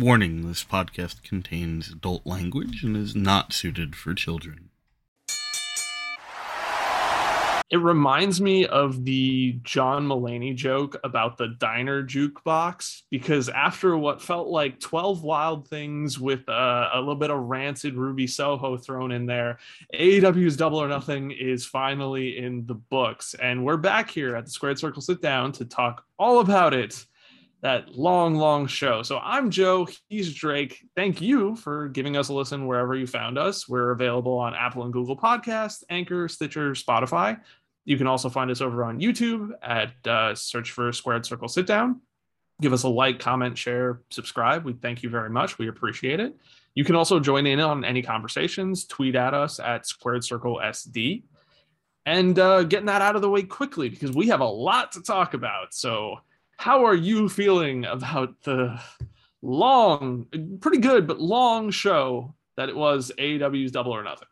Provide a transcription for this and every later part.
Warning this podcast contains adult language and is not suited for children. It reminds me of the John Mulaney joke about the diner jukebox because after what felt like 12 wild things with uh, a little bit of rancid Ruby Soho thrown in there, AEW's Double or Nothing is finally in the books. And we're back here at the Squared Circle Sit Down to talk all about it. That long, long show. So I'm Joe. He's Drake. Thank you for giving us a listen wherever you found us. We're available on Apple and Google Podcasts, Anchor, Stitcher, Spotify. You can also find us over on YouTube at uh, search for Squared Circle Sit Down. Give us a like, comment, share, subscribe. We thank you very much. We appreciate it. You can also join in on any conversations. Tweet at us at Squared Circle SD, and uh, getting that out of the way quickly because we have a lot to talk about. So, how are you feeling about the long, pretty good but long show that it was AEW's Double or Nothing?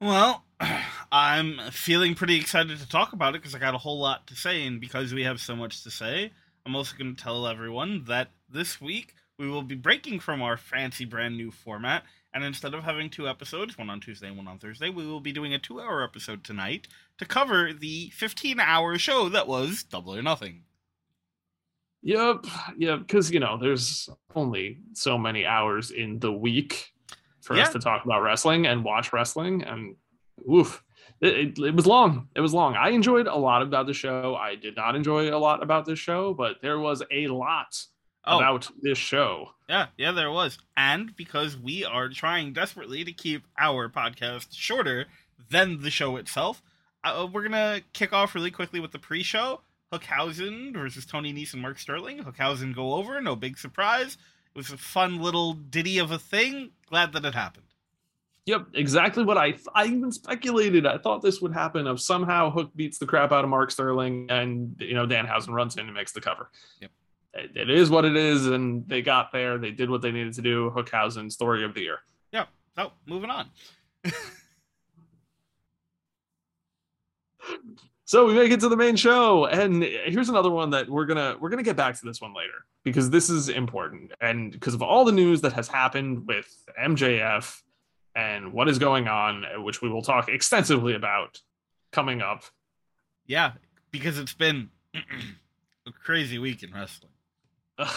Well, I'm feeling pretty excited to talk about it because I got a whole lot to say, and because we have so much to say, I'm also going to tell everyone that this week we will be breaking from our fancy brand new format, and instead of having two episodes, one on Tuesday and one on Thursday, we will be doing a two hour episode tonight to cover the 15 hour show that was Double or Nothing. Yep, yeah, because you know, there's only so many hours in the week for Yeah. us to talk about wrestling and watch wrestling, and oof, it, it, it was long. It was long. I enjoyed a lot about the show. I did not enjoy a lot about this show, but there was a lot Oh, about this show. yeah, yeah, there was. And because we are trying desperately to keep our podcast shorter than the show itself, uh, we're going to kick off really quickly with the pre show. Hookhausen versus Tony Nese and Mark Sterling. Hookhausen go over, no big surprise. It was a fun little ditty of a thing. Glad that it happened. Yep, exactly what I I even speculated. I thought this would happen. Of somehow Hook beats the crap out of Mark Sterling, and you know Danhausen runs in and makes the cover. Yep. It- it is what it is, and they got there. They did what they needed to do. Hookhausen story of the year. Yep. So moving on. So we make it to the main show, and here's another one that we're gonna we're gonna get back to this one later because this is important, and because of all the news that has happened with MJF and what is going on, which we will talk extensively about coming up. Yeah, because it's been a crazy week in wrestling.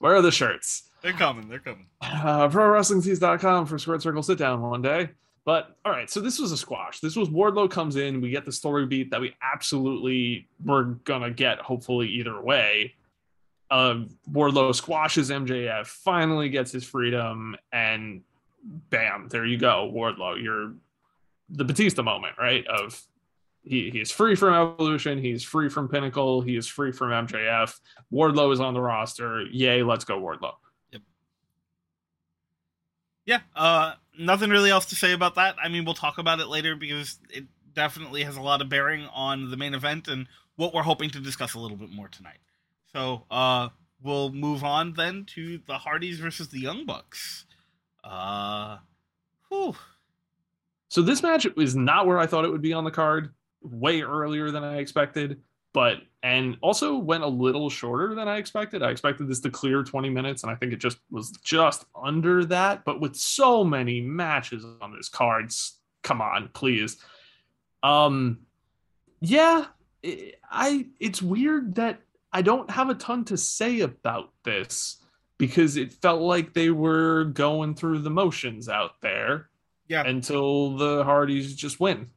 Where are the shirts? They're coming. They're coming. Uh, ProWrestlingTees.com for Squared Circle Sit Down one day. But all right, so this was a squash. This was Wardlow comes in. We get the story beat that we absolutely were gonna get. Hopefully, either way. Uh, Wardlow squashes MJF, finally gets his freedom, and bam, there you go, Wardlow. You're the Batista moment, right? Of he, he is free from Evolution, he's free from Pinnacle, he is free from MJF. Wardlow is on the roster. Yay, let's go, Wardlow. Yep. Yeah, uh, nothing really else to say about that. I mean, we'll talk about it later because it definitely has a lot of bearing on the main event and what we're hoping to discuss a little bit more tonight. So, uh, we'll move on then to the Hardys versus the Young Bucks. Uh, whew. So this match is not where I thought it would be on the card. Way earlier than I expected, but and also went a little shorter than I expected. I expected this to clear 20 minutes, and I think it just was just under that. But with so many matches on this card, come on, please. Um, yeah, i I it's weird that I don't have a ton to say about this because it felt like they were going through the motions out there Yeah. until the Hardys just win.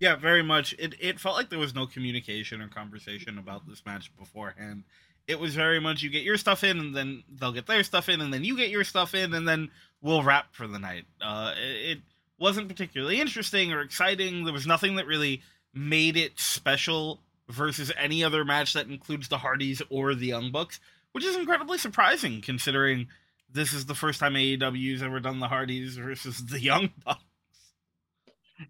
Yeah, very much. It it felt like there was no communication or conversation about this match beforehand. It was very much you get your stuff in, and then they'll get their stuff in, and then you get your stuff in, and then we'll wrap for the night. Uh, it, it wasn't particularly interesting or exciting. There was nothing that really made it special versus any other match that includes the Hardys or the Young Bucks, which is incredibly surprising considering this is the first time AEW's ever done the Hardys versus the Young Bucks.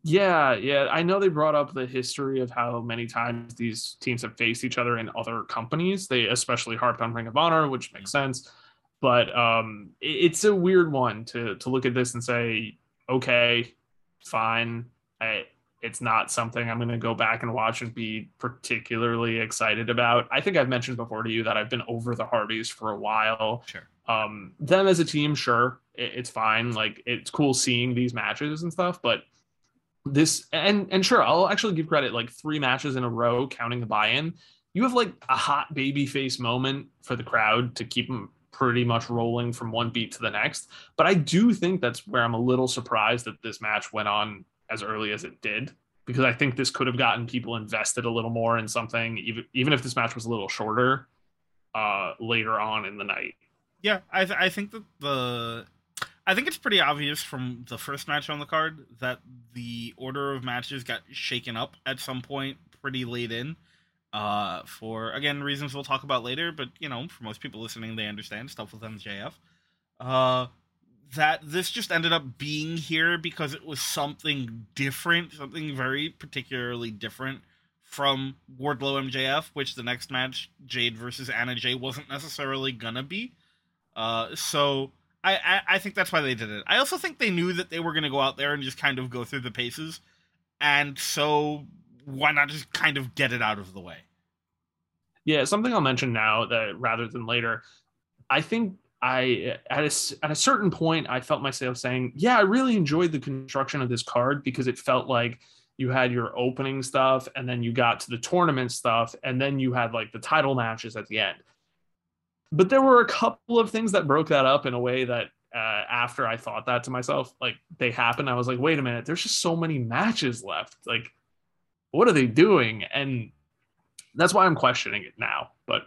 Yeah, yeah. I know they brought up the history of how many times these teams have faced each other in other companies. They especially harped on Ring of Honor, which makes sense. But um, it's a weird one to to look at this and say, okay, fine. I it's not something I'm going to go back and watch and be particularly excited about. I think I've mentioned before to you that I've been over the Hardys for a while. Sure. Um, them as a team, sure, it, it's fine. Like it's cool seeing these matches and stuff, but this and and sure, I'll actually give credit. Like three matches in a row, counting the buy-in, you have like a hot baby face moment for the crowd to keep them pretty much rolling from one beat to the next. But I do think that's where I'm a little surprised that this match went on as early as it did because I think this could have gotten people invested a little more in something, even even if this match was a little shorter uh, later on in the night. Yeah, I th- I think that the I think it's pretty obvious from the first match on the card that the order of matches got shaken up at some point pretty late in. Uh, for again reasons we'll talk about later, but you know, for most people listening, they understand stuff with MJF. Uh, that this just ended up being here because it was something different, something very particularly different from Wardlow MJF, which the next match, Jade versus Anna Jay, wasn't necessarily gonna be. Uh, so I, I, I think that's why they did it. I also think they knew that they were gonna go out there and just kind of go through the paces, and so why not just kind of get it out of the way? Yeah, something I'll mention now that rather than later. I think I at a, at a certain point I felt myself saying, "Yeah, I really enjoyed the construction of this card because it felt like you had your opening stuff and then you got to the tournament stuff and then you had like the title matches at the end." But there were a couple of things that broke that up in a way that uh, after I thought that to myself, like they happened, I was like, "Wait a minute, there's just so many matches left. Like what are they doing?" And that's why I'm questioning it now, but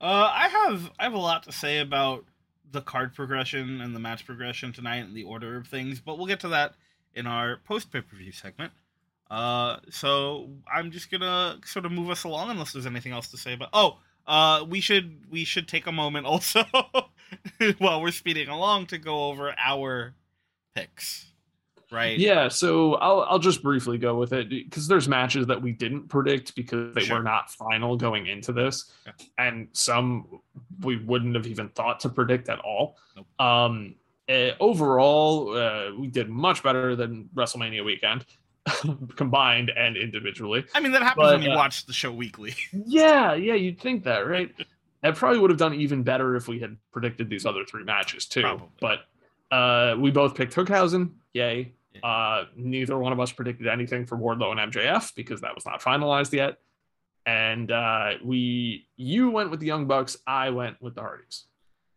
uh, I have I have a lot to say about the card progression and the match progression tonight and the order of things, but we'll get to that in our post pay per view segment. Uh, so I'm just gonna sort of move us along unless there's anything else to say But Oh, uh, we should we should take a moment also while we're speeding along to go over our picks right? Yeah, so I'll I'll just briefly go with it because there's matches that we didn't predict because they sure. were not final going into this, yeah. and some we wouldn't have even thought to predict at all. Nope. Um, uh, overall, uh, we did much better than WrestleMania weekend. combined and individually. I mean, that happens but, when you uh, watch the show weekly. yeah, yeah, you'd think that, right? That probably would have done even better if we had predicted these other three matches too. Probably. But uh, we both picked Hookhausen. Yay. Uh, neither one of us predicted anything for Wardlow and MJF because that was not finalized yet. And uh, we, you went with the Young Bucks, I went with the Hardys.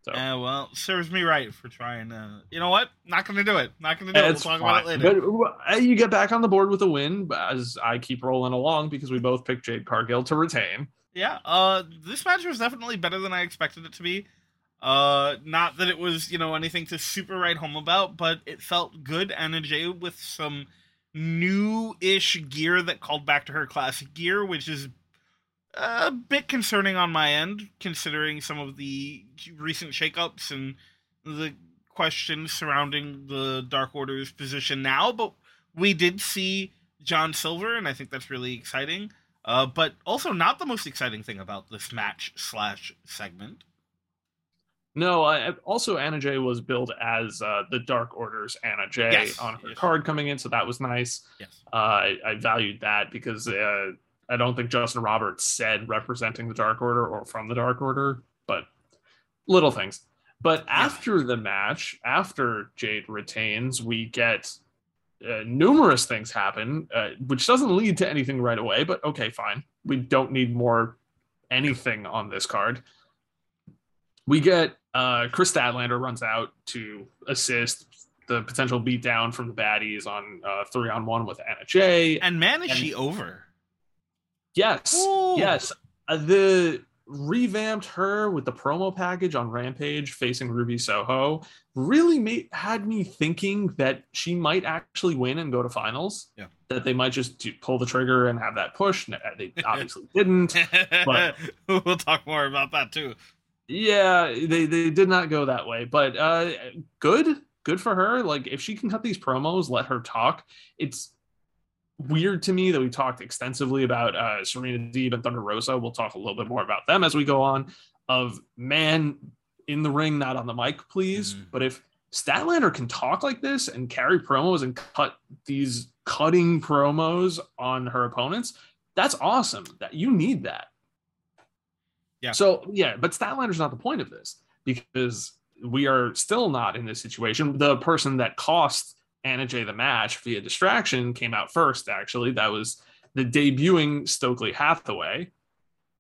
So, uh, well, serves me right for trying to. You know what? Not going to do it. Not going to do it. We'll talk fine. about it later. But uh, you get back on the board with a win as I keep rolling along because we both picked Jade Cargill to retain. Yeah. Uh, this match was definitely better than I expected it to be. Uh, not that it was, you know, anything to super write home about, but it felt good. Anna Jay with some new-ish gear that called back to her classic gear, which is a bit concerning on my end, considering some of the recent shakeups and the questions surrounding the Dark Order's position now. But we did see John Silver, and I think that's really exciting. Uh, but also not the most exciting thing about this match slash segment. No, I, also Anna Jay was billed as uh, the Dark Order's Anna Jay yes. on her yes. card coming in, so that was nice. Yes, uh, I, I, valued that because uh, I don't think Justin Roberts said representing the Dark Order or from the Dark Order, but little things. But after the match, after Jade retains, we get uh, numerous things happen, uh, which doesn't lead to anything right away. But okay, fine. We don't need more anything on this card. We get uh, Kris Statlander runs out to assist the potential beatdown from the baddies on uh, three on one with Anna Jay. And man, is she over? Yes, Ooh. yes. Uh, the revamped her with the promo package on Rampage facing Ruby Soho really made had me thinking that she might actually win and go to finals. Yeah. That they might just do, pull the trigger and have that push. They obviously didn't. But we'll talk more about that too. Yeah, they they did not go that way, but uh good, good for her. Like if she can cut these promos, let her talk. It's weird to me that we talked extensively about uh Serena Deeb and Thunder Rosa. We'll talk a little bit more about them as we go on. Of man in the ring, not on the mic, please. Mm. But if Statlander can talk like this and carry promos and cut these cutting promos on her opponents, that's awesome. That you need that. Yeah. So yeah, but Statlander's not the point of this because we are still not in this situation. The person that cost Anna Jay the match via distraction came out first, actually. That was the debuting Stokely Hathaway.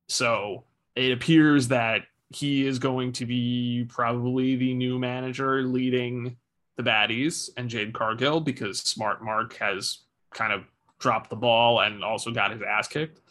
So it appears that he is going to be probably the new manager leading the baddies and Jade Cargill because Smart Mark has kind of dropped the ball and also got his ass kicked.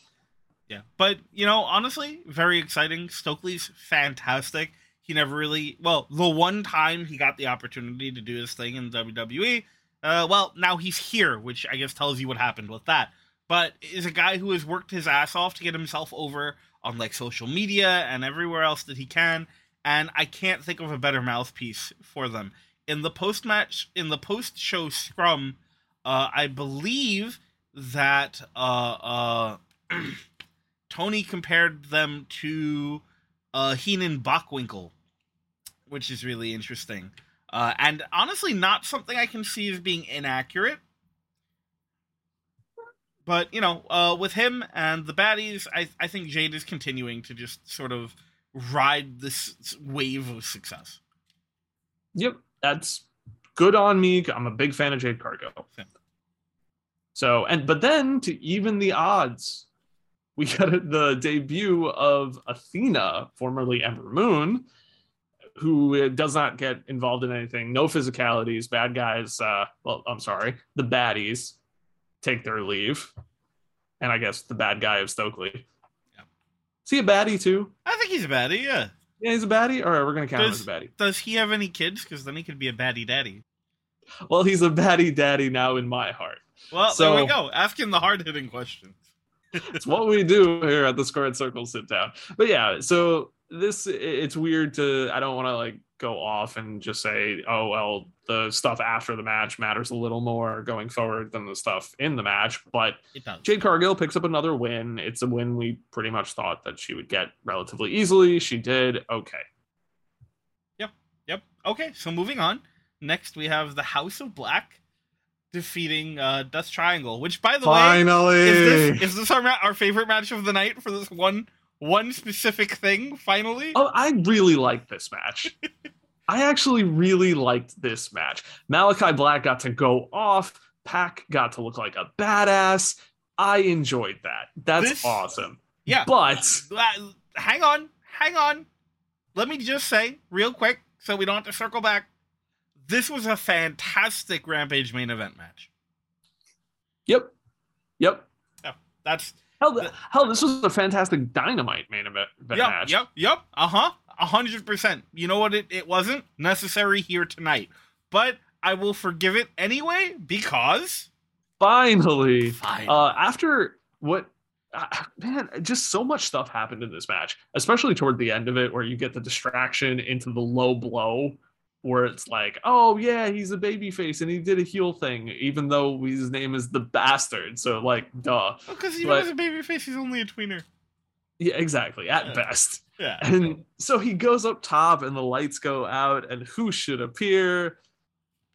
Yeah. But, you know, honestly, very exciting. Stokely's fantastic. He never really, well, the one time he got the opportunity to do his thing in WWE, uh, well, now he's here, which I guess tells you what happened with that. But is a guy who has worked his ass off to get himself over on like social media and everywhere else that he can. And I can't think of a better mouthpiece for them. In the post match, in the post show scrum, uh, I believe that uh, uh, Tony compared them to uh, Heenan Bockwinkel, which is really interesting. Uh, and honestly, not something I can see as being inaccurate. But you know, uh, with him and the baddies, I I think Jade is continuing to just sort of ride this wave of success. Yep, that's good on me. I'm a big fan of Jade Cargill. Same. So and but then to even the odds, we got the debut of Athena, formerly Ember Moon, who does not get involved in anything. No physicalities. Bad guys. Uh, well, I'm sorry, the baddies take their leave, and I guess the bad guy of Stokely. Yeah. Is he a baddie too? I think he's a baddie. Yeah. Yeah, he's a baddie. All right, we're gonna count him Does- as a baddie. Does he have any kids? Because then he could be a baddie daddy. Well, he's a baddie daddy now in my heart. Well, So- there we go. Ask him the hard hitting questions. it's what we do here at the Squared Circle sit down. But yeah, so this it's weird to I don't want to like go off and just say, oh well, the stuff after the match matters a little more going forward than the stuff in the match. But It does. Jade Cargill picks up another win. It's a win we pretty much thought that she would get relatively easily. She did. Okay. Yep. Yep. Okay, so moving on. Next, we have the House of Black defeating uh, Death Triangle, which, by the way, Finally. is this is this our ma- our favorite match of the night for this one one specific thing? Finally, Oh, I really liked this match. I actually really liked this match. Malachi Black got to go off. Pac got to look like a badass. I enjoyed that. That's This- awesome. yeah. But Uh, hang on, hang on. Let me just say real quick, so we don't have to circle back. This was a fantastic Rampage main event match. yep, yep. Yep. That's Hell, hell, this was a fantastic dynamite main event yep, match. yep, yep. Uh huh. A hundred percent. You know what? It it wasn't necessary here tonight, but I will forgive it anyway because Finally, fine. uh, after what uh, man just so much stuff happened in this match especially toward the end of it where you get the distraction into the low blow where it's like oh yeah he's a baby face and he did a heel thing even though his name is the bastard so like duh Because even but- as a babyface, he's only a tweener. yeah exactly at Yeah. best Yeah. and so he goes up top and the lights go out and who should appear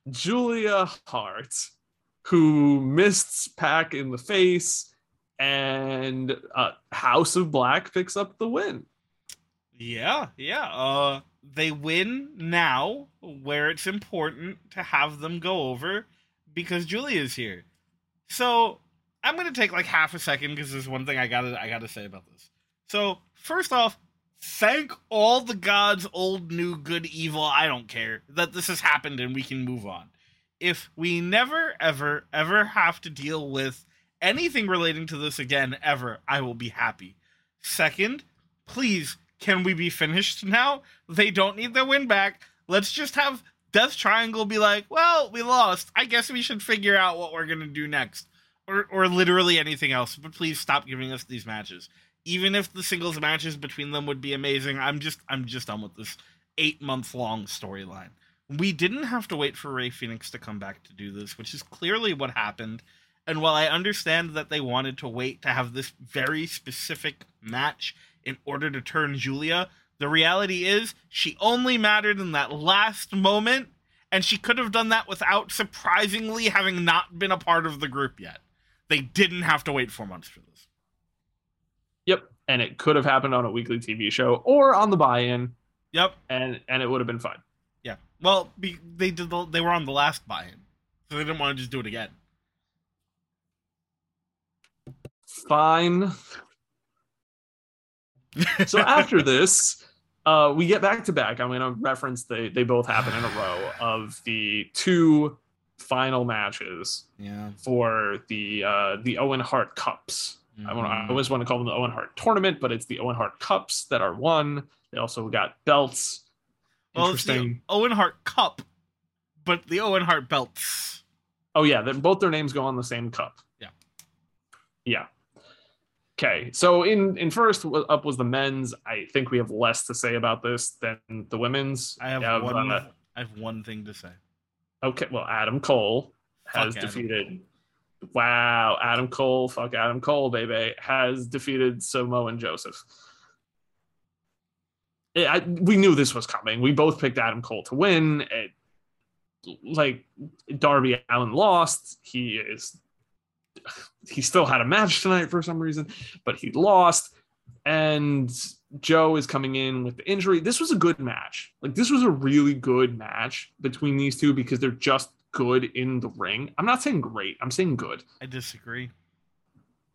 julia hart who mists Pac in the face and uh, house of black picks up the win Yeah, yeah. Uh, they win now, where it's important to have them go over because Julia's here. So I'm gonna take like half a second because there's one thing I gotta I gotta say about this. So first off, thank all the gods, old, new, good, evil. I don't care that this has happened and we can move on. If we never, ever, ever have to deal with anything relating to this again, ever, I will be happy. Second, please, can we be finished now? They don't need their win back. Let's just have Death Triangle be like, well, we lost. I guess we should figure out what we're gonna do next. Or or literally anything else. But please stop giving us these matches. Even if the singles matches between them would be amazing, I'm just I'm just done with this eight month long storyline. We didn't have to wait for Rey Fénix to come back to do this, which is clearly what happened. And while I understand that they wanted to wait to have this very specific match in order to turn Julia, the reality is she only mattered in that last moment, and she could have done that without surprisingly having not been a part of the group yet. They didn't have to wait four months for this. Yep, and it could have happened on a weekly TV show or on the buy-in. Yep. And and it would have been fine. Yeah. Well, be, they did. The, they were on the last buy-in, so they didn't want to just do it again. Fine. So after this, uh, we get back to back. I'm going to reference they they both happen in a row of the two final matches Yeah. for the uh, the Owen Hart Cups. I, want I always want to call them the Owen Hart Tournament, but it's the Owen Hart Cups that are won. They also got belts. Well, it's the Interesting. Owen Hart Cup, but the Owen Hart belts. Oh yeah, then both their names go on the same cup. Yeah. Yeah. Okay, so in in first up was the men's. I think we have less to say about this than the women's. I have Yeah, one. uh, I have one thing to say. okay, well, Adam Cole has Fuck Adam defeated. Wow, Adam Cole, fuck Adam Cole, baby, has defeated Samoan Joseph. Yeah, I, we knew this was coming. We both picked Adam Cole to win. It, like Darby Allin lost. He is he still had a match tonight for some reason, but he lost. And Joe is coming in with the injury. This was a good match. Like this was a really good match between these two because they're just good in the ring. I'm not saying great. I'm saying good. I disagree.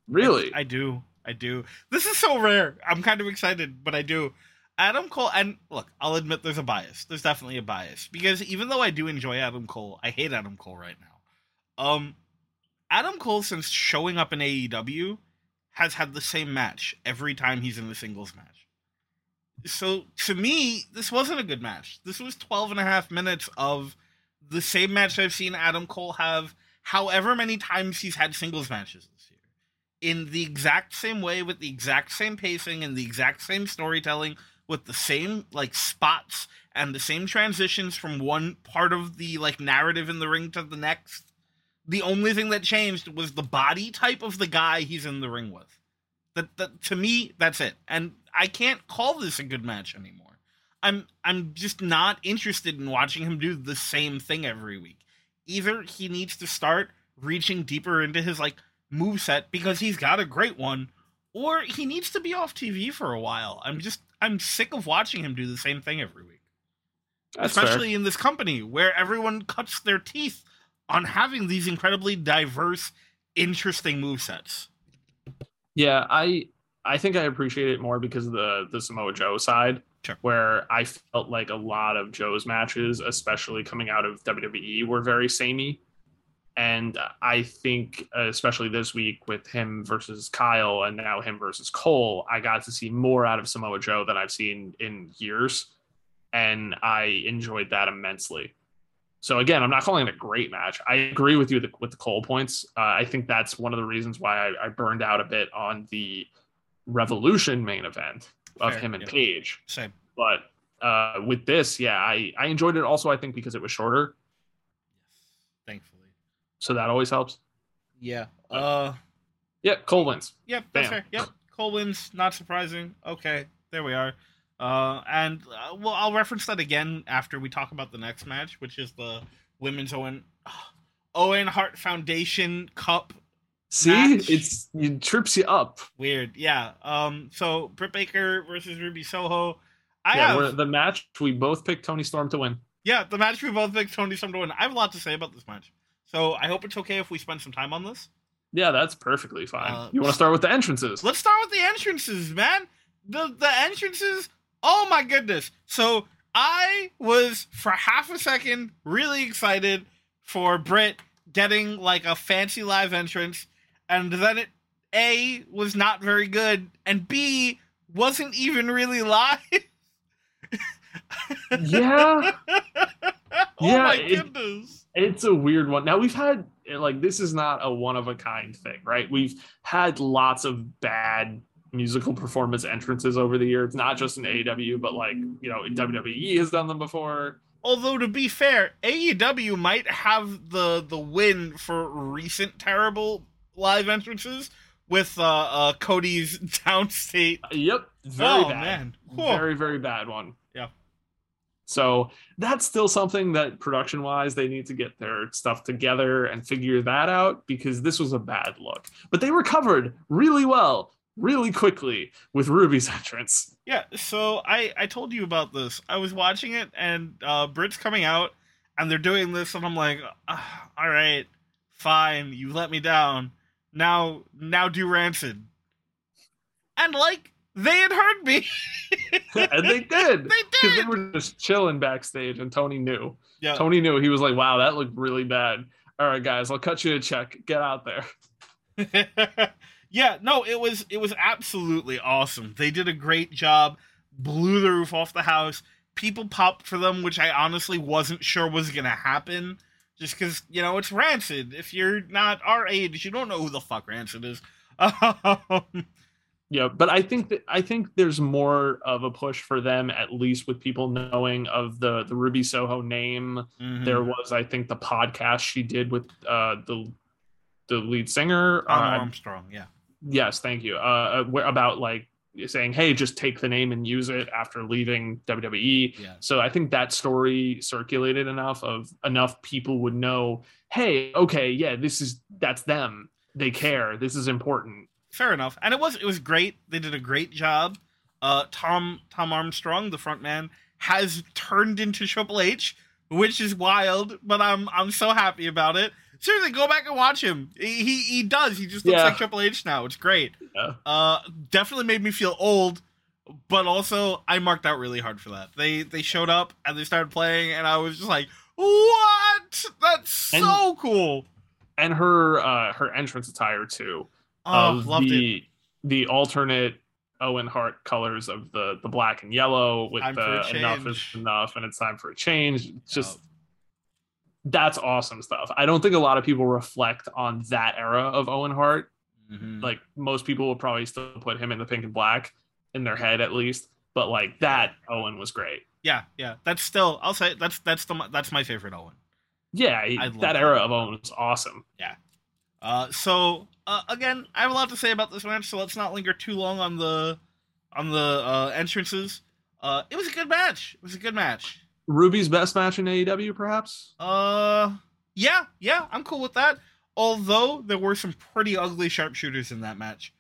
Really? I, I do. I do. This is so rare. I'm kind of excited, but I do. Adam Cole, and look, I'll admit there's a bias. There's definitely a bias because even though I do enjoy Adam Cole, I hate Adam Cole right now. Um, Adam Cole, since showing up in AEW, has had the same match every time he's in the singles match. So to me, this wasn't a good match. This was 12 and a half minutes of the same match I've seen Adam Cole have however many times he's had singles matches this year. In the exact same way, with the exact same pacing and the exact same storytelling, with the same like spots and the same transitions from one part of the like narrative in the ring to the next. The only thing that changed was the body type of the guy he's in the ring with. That, that to me, that's it. And I can't call this a good match anymore. I'm I'm just not interested in watching him do the same thing every week. Either he needs to start reaching deeper into his like move set because he's got a great one, or he needs to be off TV for a while. I'm just I'm sick of watching him do the same thing every week. That's fair. Especially in this company where everyone cuts their teeth on having these incredibly diverse, interesting move sets. Yeah, I I think I appreciate it more because of the the Samoa Joe side, Sure. where I felt like a lot of Joe's matches, especially coming out of WWE, were very samey. And I think, especially this week with him versus Kyle and now him versus Cole, I got to see more out of Samoa Joe than I've seen in years. And I enjoyed that immensely. So again, I'm not calling it a great match. I agree with you with the, with the Cole points. Uh, I think that's one of the reasons why I, I burned out a bit on the Revolution main event of Fair, him and yeah. Page. Same. But uh, with this, yeah, I, I enjoyed it also, I think, because it was shorter. Thankfully. So that always helps. Yeah. Uh Yeah, Cole wins. Yep, that's Bam. fair. Yep, Cole wins. Not surprising. Okay, there we are. Uh, and uh, well, I'll reference that again after we talk about the next match, which is the women's Owen Owen Hart Foundation Cup. See, Match. it's it trips you up. Weird, yeah. Um, so Britt Baker versus Ruby Soho. I yeah, have we're, the match we both picked Toni Storm to win. yeah the match we both picked Toni Storm to win. I have a lot to say about this match, so I hope it's okay if we spend some time on this. Yeah, that's perfectly fine. Uh, you want to start with the entrances? Let's start with the entrances, man. The the entrances. Oh my goodness. So I was for half a second really excited for Britt getting like a fancy live entrance, and then it A was not very good, and B wasn't even really live. Yeah. oh Yeah, my it- It's a weird one. Now we've had like this is not a one of a kind thing, right? We've had lots of bad musical performance entrances over the years, not just in AEW, but like you know, WWE has done them before. Although to be fair, AEW might have the the win for recent terrible live entrances with uh, uh Cody's Downstait. Yep, very oh bad, man, Whoa. very very bad one. Yeah. So that's still something that production wise they need to get their stuff together and figure that out because this was a bad look. But they recovered really well, really quickly with Ruby's entrance. Yeah, so I I told you about this. I was watching it and uh Brit's coming out and they're doing this and I'm like, ah, all right, fine, you let me down. Now now do rancid. And like they had heard me. and they did. They did. Because they were just chilling backstage and Tony knew. Yeah. Tony knew. He was like, wow, that looked really bad. All right, guys, I'll cut you a check. Get out there. Yeah, no, it was it was absolutely awesome. They did a great job. Blew the roof off the house. People popped for them, which I honestly wasn't sure was gonna happen. Just because you know it's Rancid. If you're not our age, you don't know who the fuck Rancid is. Um, Yeah, but I think that I think there's more of a push for them, at least with people knowing of the the Ruby Soho name. mhm. There was, I think, the podcast she did with uh, the the lead singer. Uh, Armstrong, yeah. Yes, thank you. Uh, about like saying, "Hey, just take the name and use it after leaving WWE." Yeah. So I think that story circulated enough of enough people would know, "Hey, okay, yeah, this is that's them. They care. This is important." fair enough and it was it was great they did a great job uh tom tom armstrong the front man has turned into triple h which is wild but i'm i'm so happy about it seriously go back and watch him he he, does he just looks Yeah. like triple h now it's great Yeah. uh definitely made me feel old but also i marked out really hard for that they they showed up and they started playing and i was just like what that's so cool And her uh, her entrance attire too. oh loved it the the alternate Owen Hart colors of the the black and yellow with the enough is enough and it's time for a change. Just Oh. That's awesome stuff. I don't think a lot of people reflect on that era of Owen Hart. Mhm. Like most people will probably still put him in the pink and black in their head at least. But like that Owen was great. Yeah, yeah. That's still I'll say that's that's the that's my favorite Owen. Yeah, that that. era of Owen was awesome. Yeah. Uh so uh, again, I have a lot to say about this match, so let's not linger too long on the on the uh entrances. Uh it was a good match. It was a good match. Ruby's best match in AEW, perhaps. Uh yeah, yeah, I'm cool with that. Although there were some pretty ugly sharpshooters in that match.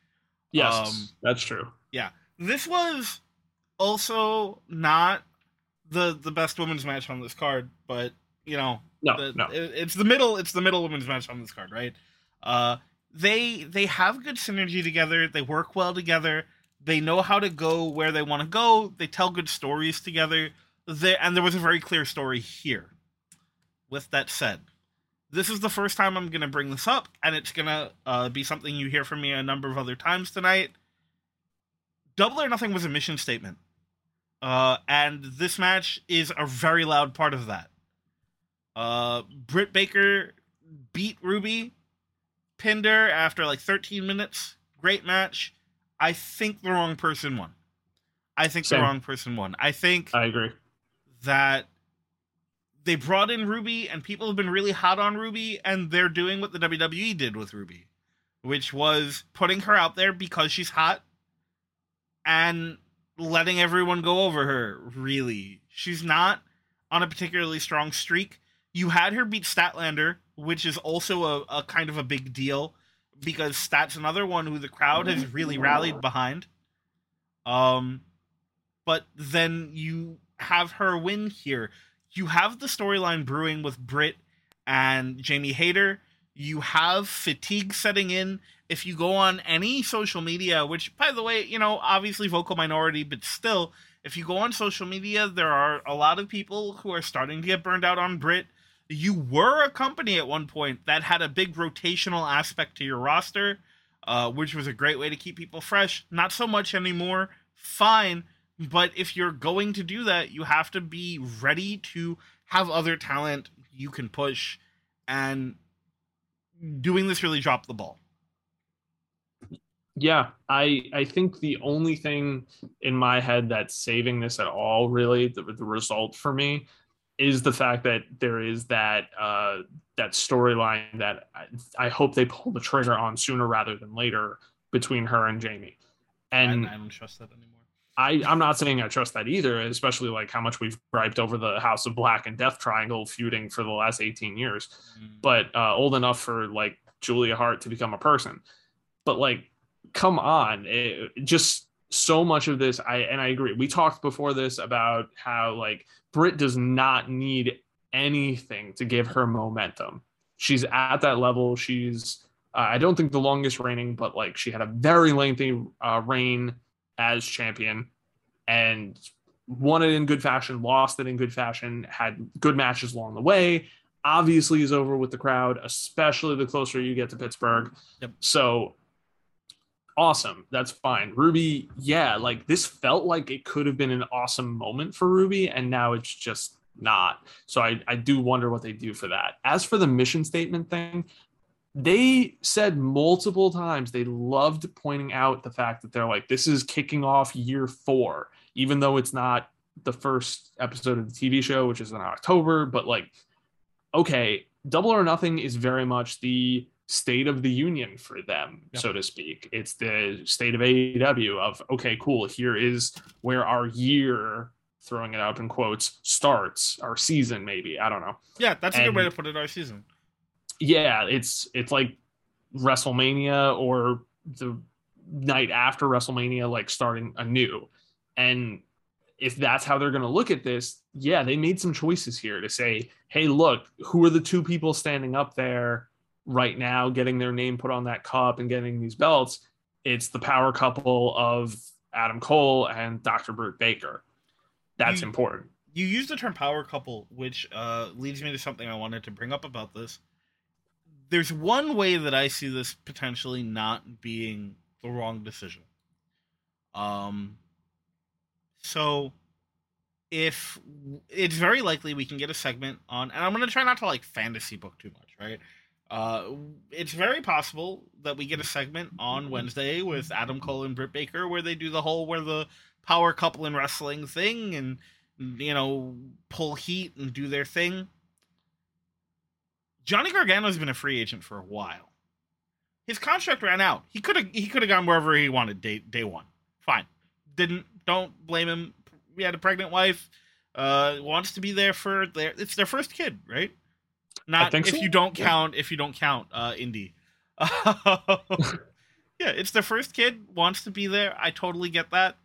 Yes, Um, that's true. Yeah, this was also not the the best women's match on this card, but you know, No, the- no. it- it's the middle it's the middle women's match on this card right uh they they have good synergy together they work well together they know how to go where they want to go they tell good stories together they, and there was a very clear story here with that said this is the first time i'm going to bring this up and it's going to uh, be something you hear from me a number of other times tonight double or nothing was a mission statement uh, and this match is a very loud part of that uh, Britt Baker beat Ruby, pinned her after like 13 minutes. Great match. I think the wrong person won. I think Same. the wrong person won. I think I agree. That they brought in Ruby and people have been really hot on Ruby and they're doing what the WWE did with Ruby, which was putting her out there because she's hot and letting everyone go over her, really. She's not on a particularly strong streak. You had her beat Statlander, which is also a, a kind of a big deal because Stat's another one who the crowd has really rallied behind. Um, but then you have her win here. You have the storyline brewing with Britt and Jamie Hayter. You have fatigue setting in. If you go on any social media, which, by the way, you know, obviously vocal minority, but still, if you go on social media, there are a lot of people who are starting to get burned out on Brit. You were a company at one point that had a big rotational aspect to your roster, uh, which was a great way to keep people fresh. Not so much anymore. Fine. But if you're going to do that, you have to be ready to have other talent you can push. And doing this really dropped the ball. Yeah, I I think the only thing in my head that's saving this at all, really, the, the result for me, is the fact that there is that uh, that storyline that I, I hope they pull the trigger on sooner rather than later between her and Jamie. And I, I don't trust that anymore. I, I'm not saying I trust that either, especially like how much we've griped over the House of Black and Death Triangle feuding for the last 18 years. Mm. But uh, old enough for like Julia Hart to become a person. But like, come on, it, just so much of this. I and I agree. We talked before this about how like Britt does not need anything to give her momentum. She's at that level. She's uh, I don't think the longest reigning, but like she had a very lengthy uh, reign as champion and won it in good fashion, lost it in good fashion, had good matches along the way. Obviously, is over with the crowd, especially the closer you get to Pittsburgh. Yep. So awesome. That's fine. Ruby, yeah, like this felt like it could have been an awesome moment for Ruby, and now it's just not. So I, I do wonder what they do for that. As for the mission statement thing, they said multiple times they loved pointing out the fact that they're like, this is kicking off year four, even though it's not the first episode of the TV show, which is in October, but like, okay, Double or Nothing is very much the state of the union for them, Yep. so to speak. It's the state of AEW of, okay, cool, here is where our year, throwing it out in quotes, starts, our season, maybe. I don't know Yeah, that's a good way to put it. Our season. Yeah, it's it's like WrestleMania or the night after WrestleMania, like starting anew. And if that's how they're going to look at this, yeah, they made some choices here to say, hey, look, who are the two people standing up there right now, getting their name put on that cup and getting these belts? It's the power couple of Adam Cole and Dr. Britt Baker. That's You- important. You used the term power couple, which uh, leads me to something I wanted to bring up about this. There's one way that I see this potentially not being the wrong decision. Um, so if it's very likely we can get a segment on, and I'm going to try not to like fantasy book too much, right? Uh, it's very possible that we get a segment on Wednesday with Adam Cole and Britt Baker where they do the whole where the power couple in wrestling thing and you know pull heat and do their thing. Johnny Gargano's been a free agent for a while. His contract ran out. He could have he could have gone wherever he wanted day day one. Fine. Didn't don't blame him. He had a pregnant wife. Uh wants to be there for their it's their first kid, right? Not if so. you don't count if you don't count uh Indi. yeah, it's their first kid, wants to be there. I totally get that.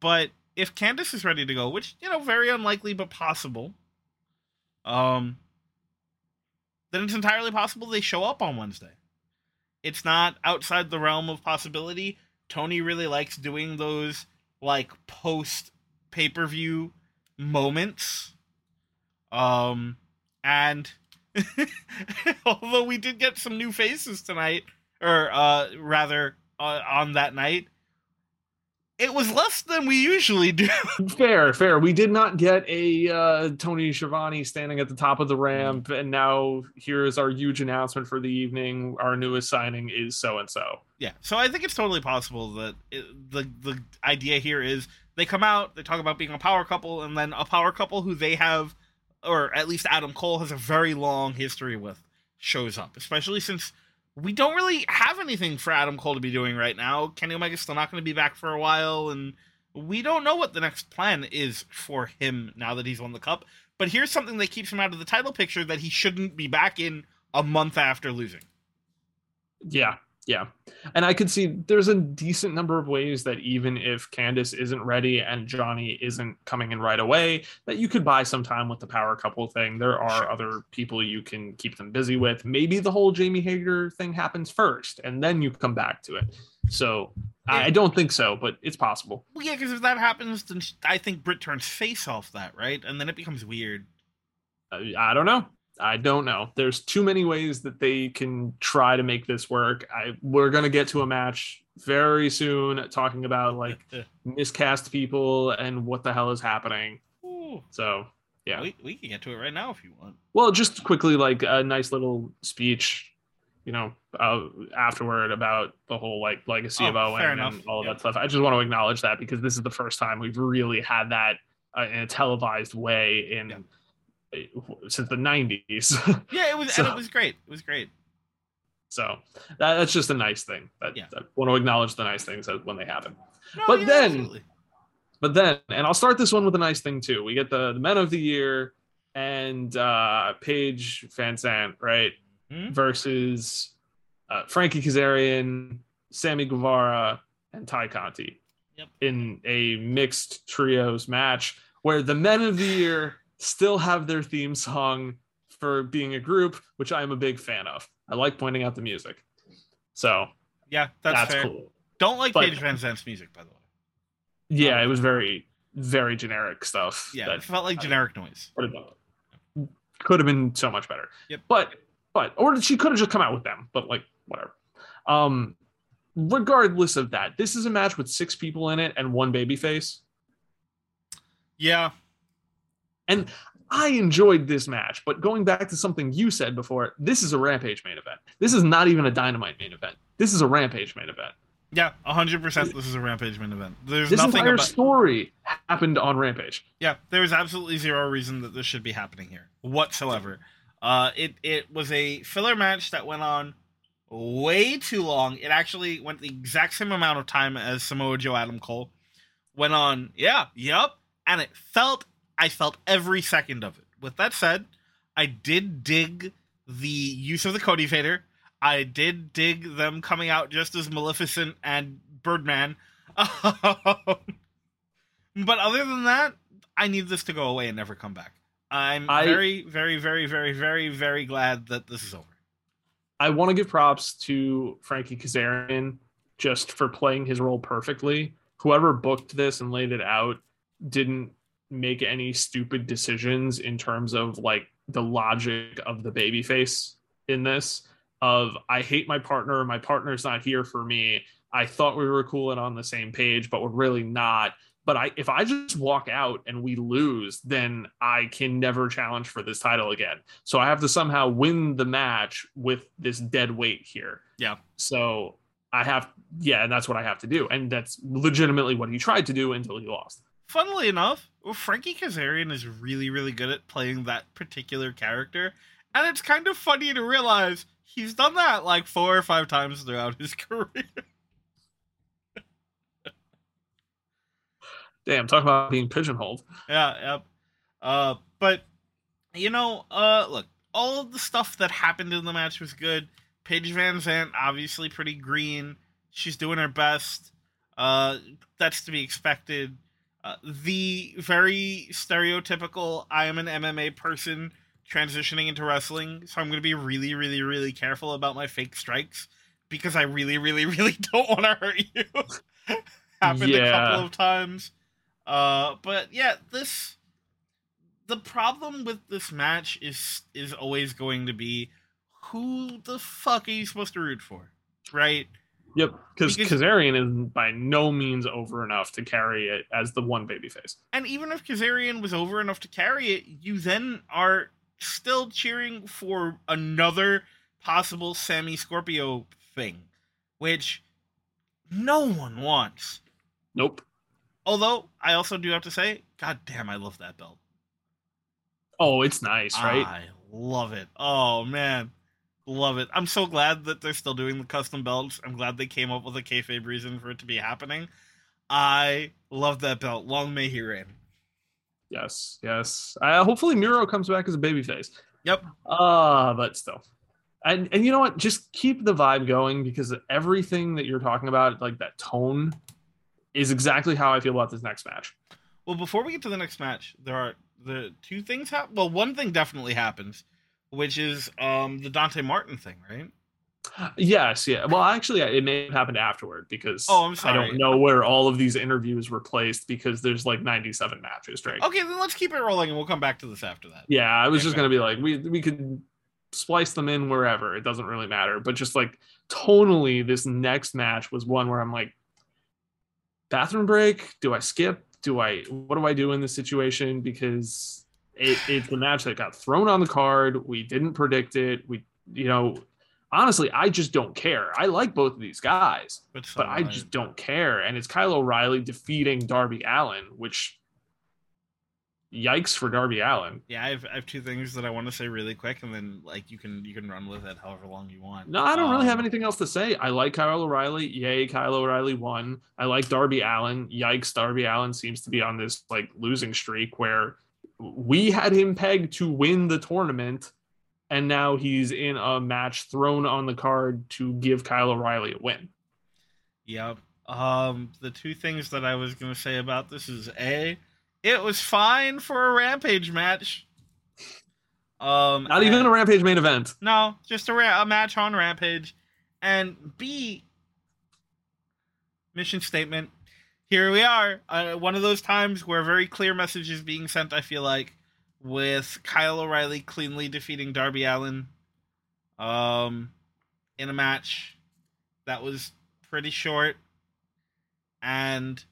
But if Candice is ready to go, which, you know, very unlikely but possible, um then it's entirely possible they show up on Wednesday. It's not outside the realm of possibility. Tony really likes doing those like post pay-per-view moments. Um and although we did get some new faces tonight or uh rather uh, on that night, it was less than we usually do. Fair, fair. We did not get a uh, Tony Schiavone standing at the top of the ramp, and now here's our huge announcement for the evening. Our newest signing is so and so. Yeah, so I think it's totally possible that it, the the idea here is they come out, they talk about being a power couple, and then a power couple who they have, or at least Adam Cole has a very long history with, shows up. Especially since we don't really have anything for Adam Cole to be doing right now. Kenny Omega's still not going to be back for a while, and we don't know what the next plan is for him now that he's won the cup. But here's something that keeps him out of the title picture that he shouldn't be back in a month after losing. Yeah, yeah. And I could see there's a decent number of ways that even if Candice isn't ready and Johnny isn't coming in right away, that you could buy some time with the power couple thing. There are Sure. other people you can keep them busy with. Maybe the whole Jamie Hayter thing happens first and then you come back to it. So I I don't think so, but it's possible. Well, yeah, because if that happens, then I think Britt turns face off that, right? And then it becomes weird. I, I don't know. I don't know. There's too many ways that they can try to make this work. I we're gonna get to a match very soon talking about like miscast people and what the hell is happening. Ooh. So yeah. We, we can get to it right now if you want. Well, just quickly, like a nice little speech, you know, uh, afterward about the whole like legacy of Oh, Owen and all of Yeah. that stuff. I just want to acknowledge that because this is the first time we've really had that uh, in a televised way in uh, since the 90s. Yeah, it was So- and it was great. It was great. so that, that's just a nice thing. That, Yeah. I want to acknowledge the nice things that when they happen. No, But yeah, then- absolutely. But then, and I'll start this one with a nice thing too. We get the, the men of the year and uh Paige VanZant, right? Mhm. Versus uh, Frankie Kazarian, Sammy Guevara, and Tay Conti Yep. in a mixed trios match where the men of the year still have their theme song for being a group, which I am a big fan of. I like pointing out the music. So Yeah, that's, that's, fair. cool. Don't like But- Paige Van Zant's music, by the way. Yeah, it was very, very generic stuff. Yeah, it felt like generic noise. would have done. Could have been so much better. Yep. But but or she could have just come out with them, but like whatever. Um regardless of that, this is a match with six people in it and one baby face. Yeah, I enjoyed this match, but going back to something you said before, this is a Rampage main event. This is not even a Dynamite main event. This is a Rampage main event. yeah, hundred percent. This is a Rampage main event. There's This nothing entire about. story happened on Rampage. Yeah, there's absolutely zero reason that this should be happening here whatsoever. Uh, it it was a filler match that went on way too long. It actually went the exact same amount of time as Samoa Joe Adam Cole. Went on, yeah, yep, and it felt I felt every second of it. With that said, I did dig the use of the Cody Fader. I did dig them coming out just as Maleficent and Birdman. Um, but other than that, I need this to go away and never come back. I'm I- very, very, very, very, very, very glad that this is over. I want to give props to Frankie Kazarian just for playing his role perfectly. Whoever booked this and laid it out didn't make any stupid decisions in terms of like the logic of the babyface in this of I hate my partner, my partner's not here for me. I thought we were cool and on the same page, but we're really not. But I if I just walk out and we lose, then I can never challenge for this title again. So I have to somehow win the match with this dead weight here. Yeah. So I have yeah, and that's what I have to do. And that's legitimately what he tried to do until he lost. Funnily enough, Frankie Kazarian is really, really good at playing that particular character, and it's kind of funny to realize he's done that like four or five times throughout his career. Damn, talk about being pigeonholed. yeah, yep. Uh, but you know, uh, look, all of the stuff that happened in the match was good. Paige VanZant, obviously pretty green. She's doing her best. Uh, that's to be expected. Uh, the very stereotypical I am an MMA person transitioning into wrestling, so I'm going to be really, really, really careful about my fake strikes because I really, really, really don't want to hurt you. Happened a couple of times. Uh, but yeah, this the problem with this match is is always going to be who the fuck are you supposed to root for, right? Yep, because Kazarian is by no means over enough to carry it as the one babyface. And even if Kazarian was over enough to carry it, you then are still cheering for another possible Sammy Scorpio thing, which no one wants. Nope. Although I also do have to say, god damn, I love that belt. Oh, it's nice, right? I love it. Oh man, love it. I'm so glad that they're still doing the custom belts. I'm glad they came up with a kayfabe reason for it to be happening. I love that belt. Long may he reign. yes, yes. Uh, hopefully, Miro comes back as a babyface. Yep. Ah, but still. And and you know what? Just keep the vibe going because everything that you're talking about, like that tone, is exactly how I feel about this next match. Well, before we get to the next match, there are the two things happen. Well, one thing definitely happens, which is um the Dante Martin thing, right? Yes, yeah. Well, actually, it may have happened afterward because Oh, I'm sorry. I don't know where all of these interviews were placed because there's like 97 matches, right? Okay, then let's keep it rolling, and we'll come back to this after that. Yeah, I was just gonna be like, we we could splice them in wherever. It doesn't really matter. But just like tonally, this next match was one where I'm like, bathroom break. Do I skip? Do I? What do I do in this situation? Because it, it's the match that got thrown on the card. We didn't predict it. We, you know, honestly, I just don't care. I like both of these guys, But, but I just don't care. And it's Kyle O'Reilly defeating Darby Allin, which yikes for Darby Allin. Yeah, I have, I have two things that I want to say really quick, and then like you can you can run with it however long you want. No, I don't really have Um, anything else to say. I like Kyle O'Reilly. Yay, Kyle O'Reilly won. I like Darby Allin. Yikes, Darby Allin seems to be on this like losing streak where we had him pegged to win the tournament, and now he's in a match thrown on the card to give Kyle O'Reilly a win. Yep. Um, the two things that I was gonna say about this is a, it was fine for a rampage match. Um, Not even and- a Rampage main event. no, just a, ra- a match on Rampage, and B, mission statement. Here we are. Uh, one of those times where a very clear message is being sent. I feel like with Kyle O'Reilly cleanly defeating Darby Allin, um, in a match that was pretty short, and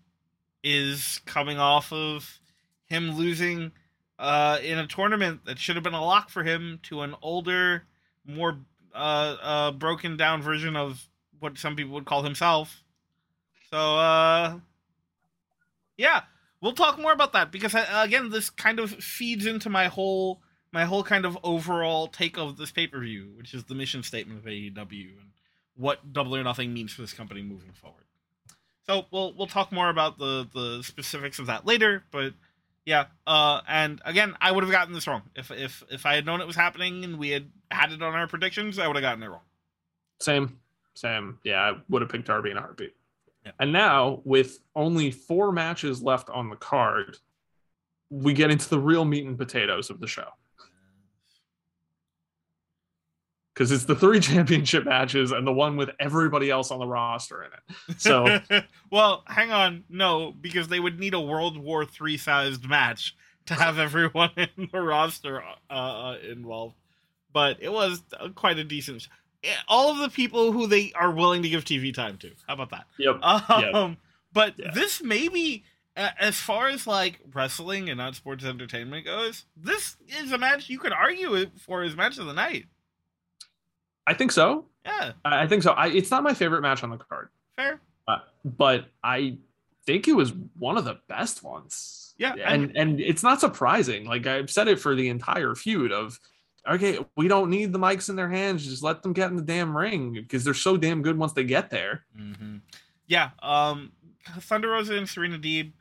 is coming off of him losing uh, in a tournament that should have been a lock for him to an older, more uh, uh, broken down version of what some people would call himself. So, uh, yeah, we'll talk more about that because uh, again, this kind of feeds into my whole my whole kind of overall take of this pay per view, which is the mission statement of AEW and what Double or Nothing means for this company moving forward. So we'll we'll talk more about the the specifics of that later, but yeah, uh, and again, I would have gotten this wrong if if if I had known it was happening and we had had it on our predictions. I would have gotten it wrong. Same, same. Yeah, I would have picked Darby in a heartbeat. Yeah. And now, with only four matches left on the card, we get into the real meat and potatoes of the show. Because it's the three championship matches and the one with everybody else on the roster in it. So, well, hang on, no, because they would need a World War Three sized match to have everyone in the roster uh, uh, involved. But it was uh, quite a decent. Eh, All of the people who they are willing to give TV time to. How about that? yep. Um, but Yeah. this maybe, as far as like wrestling and not sports entertainment goes, this is a match you could argue for as match of the night. I think so. Yeah, I I think so. I, it's not my favorite match on the card, fair. uh, but I think it was one of the best ones. Yeah, and and it's not surprising. Like I've said it for the entire feud of, okay, we don't need the mics in their hands. Just let them get in the damn ring because they're so damn good once they get there. hmm Yeah, um, Thunder Rosa and Serena Deeb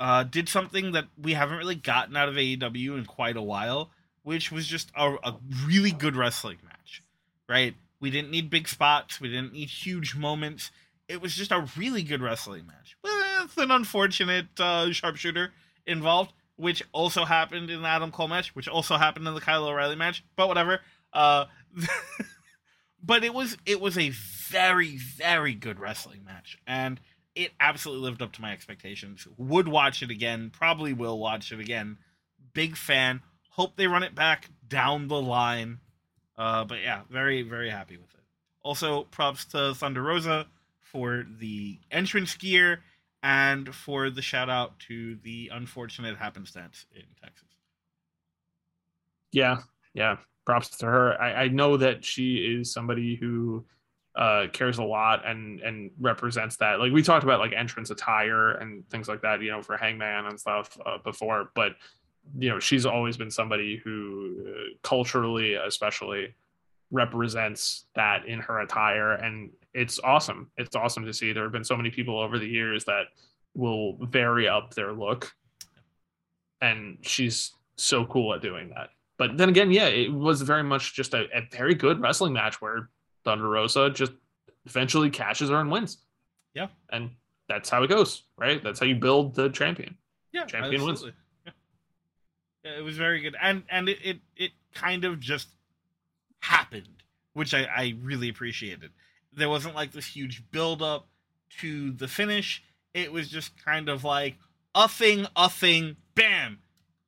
uh, did something that we haven't really gotten out of AEW in quite a while, which was just a, a really good wrestling match, right? We didn't need big spots, we didn't need huge moments. It was just a really good wrestling match with an unfortunate uh, sharpshooter involved, which also happened in the Adam Cole match, which also happened in the Kyle O'Reilly match. But whatever. Uh, but it was it was a very very good wrestling match and it absolutely lived up to my expectations. Would watch it again probably will watch it again. Big fan. Hope they run it back down the line. Uh but yeah very very happy with it. Also props to thunder rosa for the entrance gear and for the shout out to the unfortunate happenstance in texas Yeah, yeah. Props to her. I, I know that she is somebody who uh cares a lot and and represents that. Like we talked about like entrance attire and things like that, you know, for Hangman and stuff uh, before, but you know, she's always been somebody who uh, culturally especially represents that in her attire and it's awesome. It's awesome to see there have been so many people over the years that will vary up their look and she's so cool at doing that. But then again, yeah, it was very much just a, a very good wrestling match where Thunder Rosa just eventually catches her and wins. Yeah. And that's how it goes, right? That's how you build the champion. Yeah, Champion wins. absolutely. Yeah. yeah, it was very good, and and it it, it kind of just happened, which I I really appreciated. There wasn't like this huge build up to the finish. It was just kind of like a thing, a thing, bam,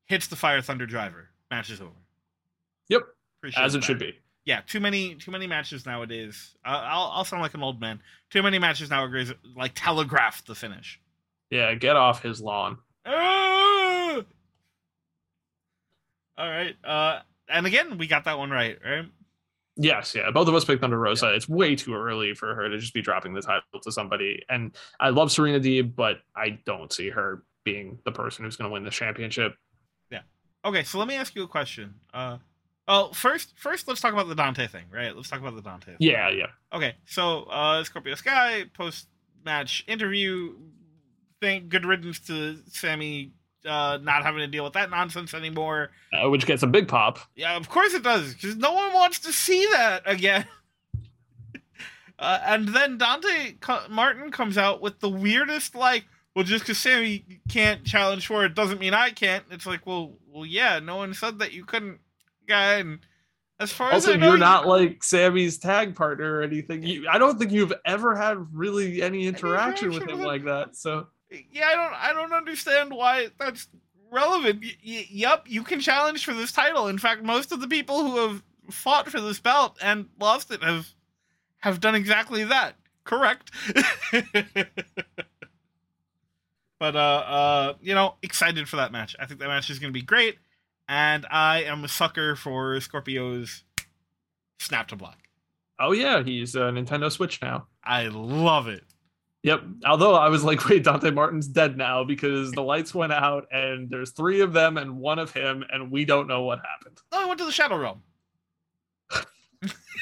hits the Fire Thunder driver. Match is over. Yep. Appreciate As it that. should be. Yeah, too many too many matches nowadays. Uh, I'll I'll sound like an old man. Too many matches nowadays like telegraph the finish. Yeah, get off his lawn. Ah! All right. Uh, and again, we got that one right, right? Yes, yeah. Both of us picked Thunder Rosa. It's way too early for her to just be dropping the title to somebody. And I love Serena Deeb, but I don't see her being the person who's going to win the championship. Yeah. Okay, so let me ask you a question. Uh, oh, first, first, let's talk about the Dante thing, right? Let's talk about the Dante. Thing. Yeah, yeah. Okay, so uh, Scorpio Sky post match interview. Thank good riddance to Sammy uh, not having to deal with that nonsense anymore. Uh, which gets a big pop. Yeah, of course it does, because no one wants to see that again. uh, and then Dante Co- Martin comes out with the weirdest, like, well, just because Sammy can't challenge for it doesn't mean I can't. It's like, well, well, yeah, no one said that you couldn't, guy. And as far Also, as I know, you're you- not like Sammy's tag partner or anything. You, I don't think you've ever had really any interaction with interaction him with him? like that. So yeah, I don't, I don't understand why that's relevant. Y- y- yep, you can challenge for this title. In fact, most of the people who have fought for this belt and lost it have have done exactly that. Correct. but uh, uh, you know, excited for that match. I think that match is going to be great, and I am a sucker for Scorpio's snap to block. oh yeah, he's a Nintendo Switch now. I love it. Yep. Although I was like, wait, Dante Martin's dead now because the lights went out and there's three of them and one of him, and we don't know what happened. Oh, I went to the Shadow Realm.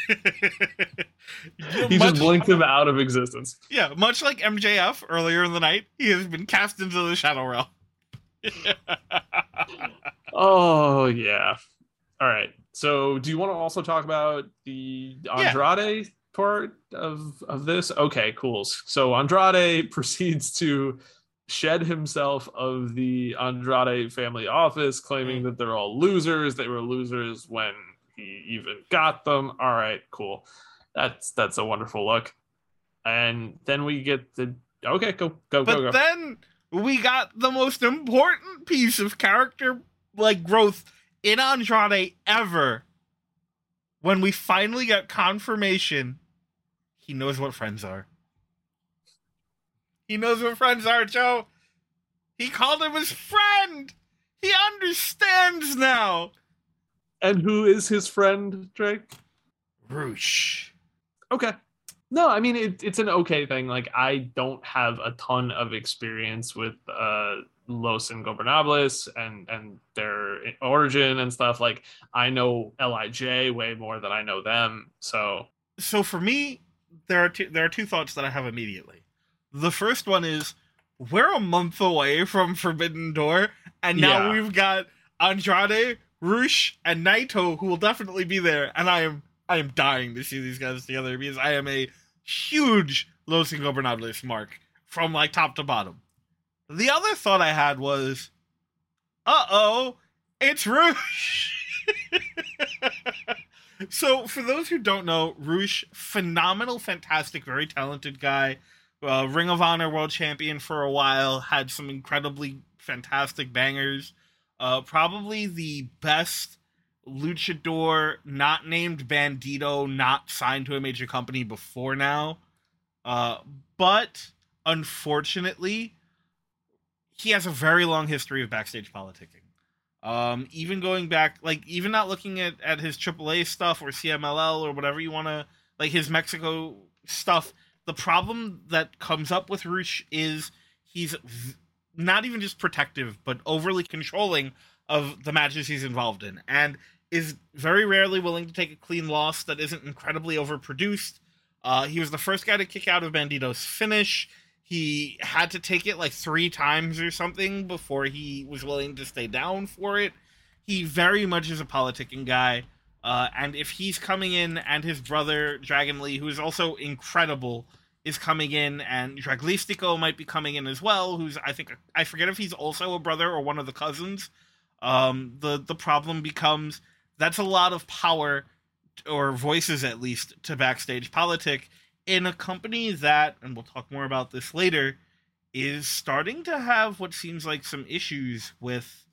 He just blinked him out of existence. Yeah, much like MJF earlier in the night, he has been cast into the Shadow Realm. Oh yeah. All right. So do you want to also talk about the Andrade part of of this? Okay, cool. So Andrade proceeds to shed himself of the Andrade family office, claiming mm. that they're all losers. They were losers when he even got them. All right, cool. That's that's a wonderful look. And then we get the okay, go go but go go. then we got the most important piece of character like growth in Andrade ever. When we finally got confirmation, he knows what friends are. He knows what friends are, Joe. He called him his friend. He understands now. and who is his friend, Drake? Rush. Okay. No, I mean it, it's an okay thing. Like I don't have a ton of experience with uh Los Ingobernables and and their origin and stuff. Like I know LIJ way more than I know them. So so for me, there are two, there are two thoughts that I have immediately. The first one is we're a month away from Forbidden Door, and now Yeah. we've got Andrade, Rush, and Naito who will definitely be there, and I am I am dying to see these guys together because I am a huge Los Ingobernables mark from like top to bottom. The other thought I had was, uh oh, it's Rush. so, for those who don't know, Rush, phenomenal, fantastic, very talented guy. Uh, Ring of Honor world champion for a while, had some incredibly fantastic bangers. Uh, probably the best luchador not named Bandito, not signed to a major company before now. Uh, but unfortunately, he has a very long history of backstage politicking. Um, even going back, like even not looking at at his AAA stuff or CMLL or whatever you want to, like his Mexico stuff. The problem that comes up with Rush is he's v- not even just protective, but overly controlling of the matches he's involved in, and is very rarely willing to take a clean loss that isn't incredibly overproduced. Uh, he was the first guy to kick out of Bandito's finish. He had to take it like three times or something before he was willing to stay down for it. He very much is a politicking guy. Uh, and if he's coming in and his brother, Dragon Lee, who is also incredible, is coming in, and Dralístico might be coming in as well, who's, I think, I forget if he's also a brother or one of the cousins. Um, the, the problem becomes that's a lot of power, or voices at least, to backstage politic in a company that, and we'll talk more about this later, is starting to have what seems like some issues with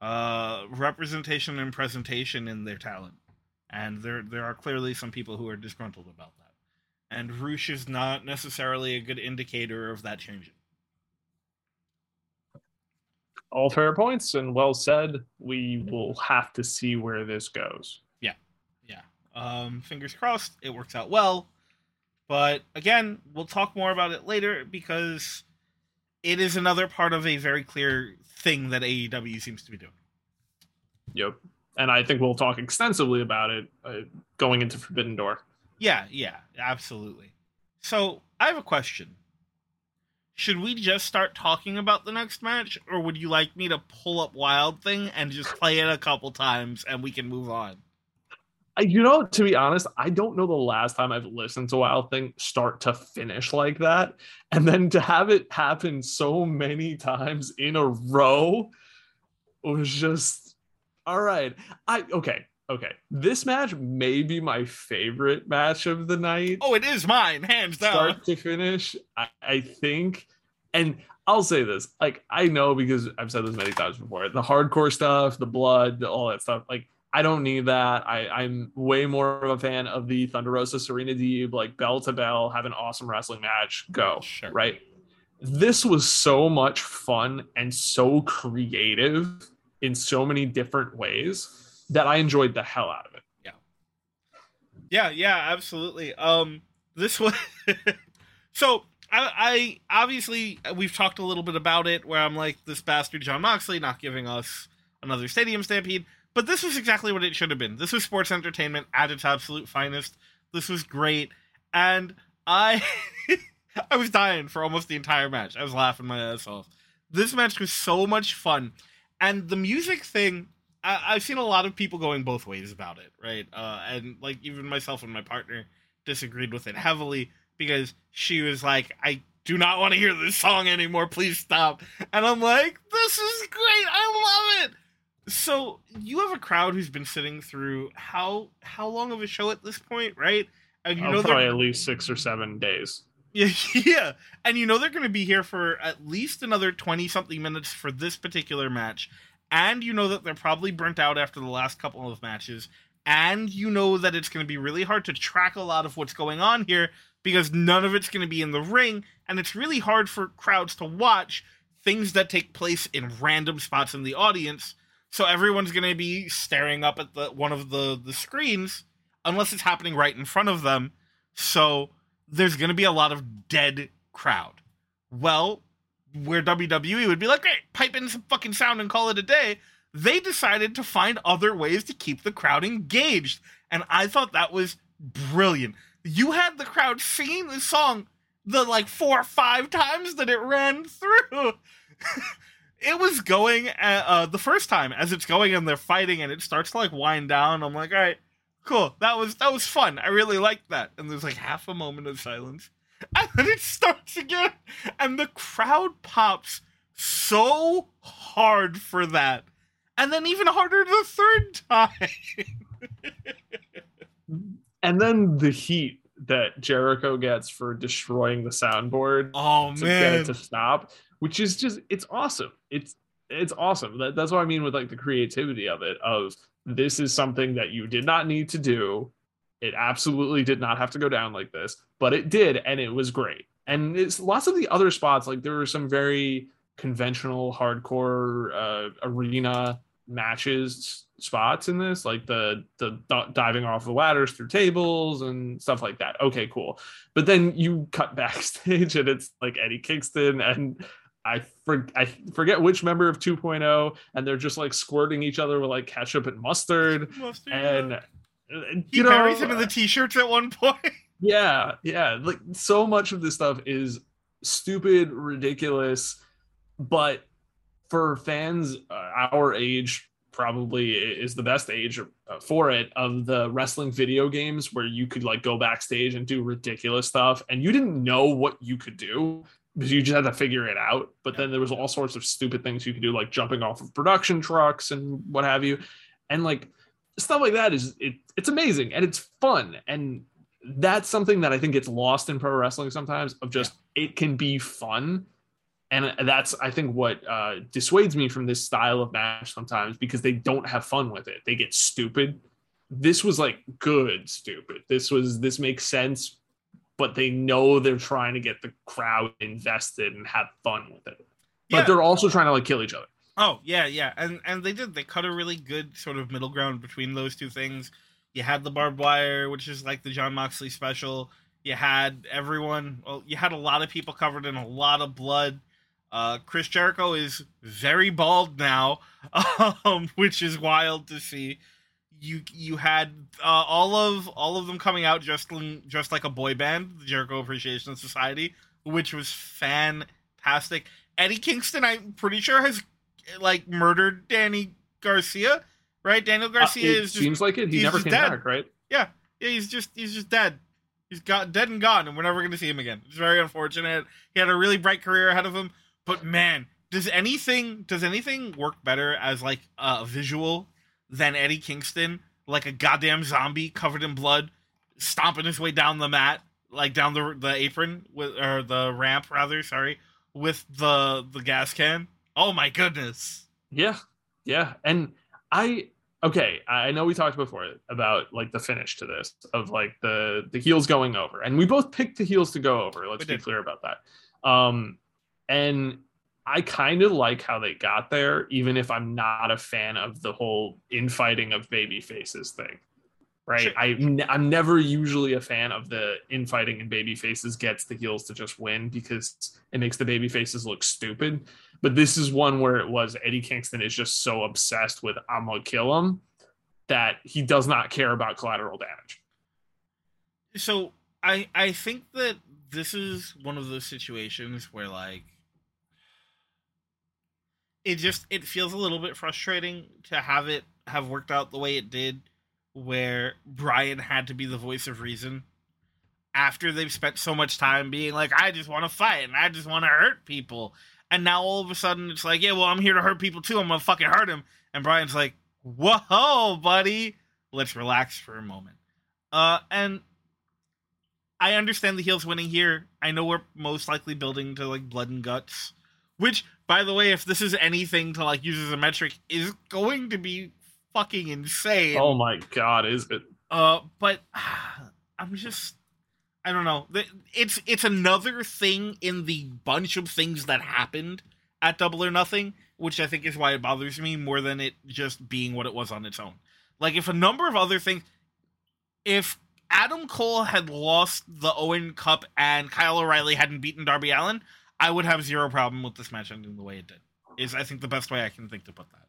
uh, representation and presentation in their talent. And there there are clearly some people who are disgruntled about that. And Rush is not necessarily a good indicator of that changing. all fair points and well said. We will have to see where this goes. Yeah. Yeah. Um, fingers crossed it works out well. But again, we'll talk more about it later because it is another part of a very clear thing that AEW seems to be doing. Yep. And I think we'll talk extensively about it uh, going into Forbidden Door. Yeah, yeah, absolutely. So I have a question. Should we just start talking about the next match, or would you like me to pull up Wild Thing and just play it a couple times and we can move on? You know, to be honest, I don't know the last time I've listened to Wild Thing start to finish like that. And then to have it happen so many times in a row was just all right. I okay. Okay, this match may be my favorite match of the night. Oh, it is mine, hands down. Start to finish, I, I think. And I'll say this, like I know because I've said this many times before. The hardcore stuff, the blood, all that stuff, like I don't need that. I, I'm way more of a fan of the Thunder Rosa Serena Deeb, like bell to bell, have an awesome wrestling match. Go. Sure. Right. This was so much fun and so creative in so many different ways that I enjoyed the hell out of it. Yeah. Yeah, yeah, absolutely. Um this was so I, I obviously we've talked a little bit about it where I'm like this bastard Jon Moxley not giving us another stadium stampede, but this was exactly what it should have been. This was sports entertainment at its absolute finest. This was great, and I I was dying for almost the entire match. I was laughing my ass off. This match was so much fun, and the music thing I, have seen a lot of people going both ways about it, right? Uh, and like even myself and my partner disagreed with it heavily because she was like, "I do not want to hear this song anymore. Please stop." And I'm like, "This is great. I love it." So you have a crowd who's been sitting through how how long of a show at this point, right? And you oh, know probably at least six or seven days. Yeah, yeah, and you know they're going to be here for at least another twenty something minutes for this particular match and you know that they're probably burnt out after the last couple of matches, and you know that it's going to be really hard to track a lot of what's going on here because none of it's going to be in the ring, and it's really hard for crowds to watch things that take place in random spots in the audience. So everyone's going to be staring up at the one of the the screens unless it's happening right in front of them. So there's going to be a lot of dead crowd. Well, where WWE would be like, great, pipe in some fucking sound and call it a day. They decided to find other ways to keep the crowd engaged. And I thought that was brilliant. You had the crowd singing the song the like four or five times that it ran through. it was going uh, uh, the first time as it's going and they're fighting and it starts to like wind down. I'm like, all right, cool. That was that was fun. I really liked that. And there's like half a moment of silence and then it starts again, and the crowd pops so hard for that, and then even harder the third time. and then the heat that Jericho gets for destroying the soundboard. Oh to man, get it to stop, which is just it's awesome. It's it's awesome. That, that's what I mean with like the creativity of it. Of this is something that you did not need to do it absolutely did not have to go down like this, but it did, and it was great. And it's lots of the other spots, like there were some very conventional hardcore uh, arena matches spots in this, like the the diving off the ladders through tables and stuff like that. Okay, cool. But then you cut backstage, and it's like Eddie Kingston and I, for, I forget which member of 2.0, and they're just like squirting each other with like ketchup and mustard. mustard and he you know, buries him in the t-shirts at one point. Yeah, yeah. Like so much of this stuff is stupid, ridiculous, but for fans uh, our age probably is the best age uh, for it of the wrestling video games where you could like go backstage and do ridiculous stuff and you didn't know what you could do because you just had to figure it out but then there was all sorts of stupid things you could do like jumping off of production trucks and what have you and like stuff like that is it, it's amazing and it's fun and that's something that I think gets lost in pro wrestling sometimes of just yeah. it can be fun and that's I think what uh, dissuades me from this style of match sometimes because they don't have fun with it. They get stupid. This was like good stupid. This was this makes sense, but they know they're trying to get the crowd invested and have fun with it. But yeah. they're also trying to like kill each other. Oh yeah, yeah, and and they did. They cut a really good sort of middle ground between those two things. You had the barbed wire, which is like the Jon Moxley special. You had everyone. Well, you had a lot of people covered in a lot of blood. Uh, Chris Jericho is very bald now, um, which is wild to see. You you had uh, all of all of them coming out just just like a boy band, the Jericho Appreciation Society, which was fantastic. Eddie Kingston, I'm pretty sure has like murdered Danny Garcia, right? Daniel uh, Garcia uh, is just, seems like it. He never came dead. back, right? Yeah, yeah. He's just he's just dead. He's got dead and gone, and we're never going to see him again. It's very unfortunate. He had a really bright career ahead of him, but man, does anything does anything work better as like a visual than Eddie Kingston, like a goddamn zombie covered in blood, stomping his way down the mat, like down the the apron with or the ramp rather, sorry, with the the gas can. Oh my goodness. Yeah. Yeah. And I okay, I know we talked before about like the finish to this of like the the heels going over, and we both picked the heels to go over. Let's be clear about that. Um, and I kind of like how they got there, even if I'm not a fan of the whole infighting of baby faces thing. Right, sure. I I'm never usually a fan of the infighting and baby faces gets the heels to just win because it makes the baby faces look stupid. But this is one where it was Eddie Kingston is just so obsessed with I'm gonna kill him that he does not care about collateral damage. So I I think that this is one of those situations where like it just it feels a little bit frustrating to have it have worked out the way it did where Brian had to be the voice of reason after they've spent so much time being like I just want to fight and I just want to hurt people and now all of a sudden it's like, yeah, well, I'm here to hurt people too. I'm gonna fucking hurt him. And Brian's like, whoa, buddy, let's relax for a moment. Uh, and I understand the heels winning here. I know we're most likely building to like blood and guts, which, by the way, if this is anything to like use as a metric, is going to be fucking insane. Oh my god, is it? Uh, but I'm just I don't know. It's it's another thing in the bunch of things that happened at Double or Nothing, which I think is why it bothers me more than it just being what it was on its own. Like if a number of other things, if Adam Cole had lost the Owen Cup and Kyle O'Reilly hadn't beaten Darby Allin, I would have zero problem with this match ending the way it did. Is I think the best way I can think to put that.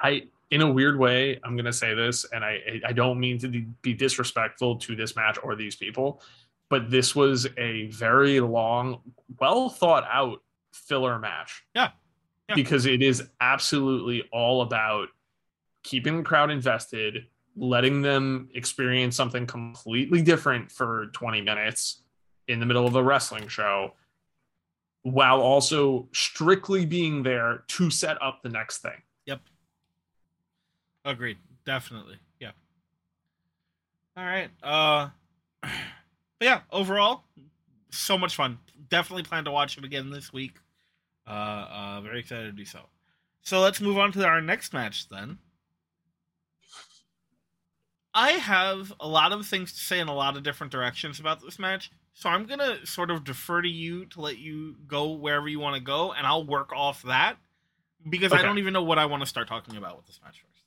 I in a weird way, I'm gonna say this, and I I don't mean to be disrespectful to this match or these people but this was a very long, well thought out filler match. Yeah. yeah. Because it is absolutely all about keeping the crowd invested, letting them experience something completely different for 20 minutes in the middle of a wrestling show while also strictly being there to set up the next thing. Yep. Agreed. Definitely. Yeah. All right. Uh but yeah, overall, so much fun. Definitely plan to watch it again this week. Uh, uh, very excited to do so. So let's move on to our next match then. I have a lot of things to say in a lot of different directions about this match, so I'm gonna sort of defer to you to let you go wherever you want to go, and I'll work off that because okay. I don't even know what I want to start talking about with this match first.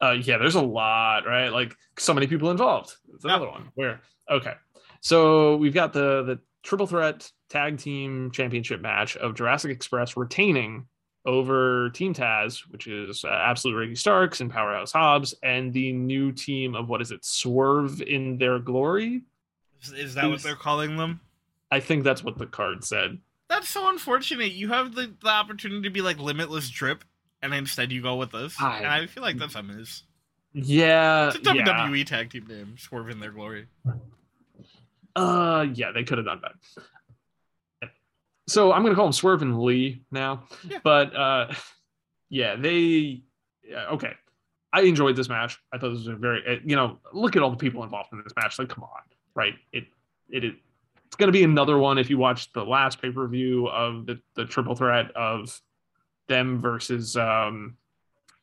Uh, yeah, there's a lot, right? Like so many people involved. It's another yeah. one. Where okay, so we've got the the triple threat tag team championship match of Jurassic Express retaining over Team Taz, which is uh, Absolute Ricky Starks and Powerhouse Hobbs, and the new team of what is it, Swerve in Their Glory? Is, that what they're calling them? I think that's what the card said. That's so unfortunate. You have the, the opportunity to be like Limitless Drip, and instead you go with this. I, and I feel like that's a miss. Yeah. It's a WWE yeah. tag team name, Swerve in Their Glory. Uh, yeah, they could have done that. So I'm gonna call him Swerve and Lee now, yeah. but uh, yeah, they yeah, okay. I enjoyed this match. I thought this was a very you know look at all the people involved in this match. Like, come on, right? It it, it it's gonna be another one if you watch the last pay per view of the the triple threat of them versus um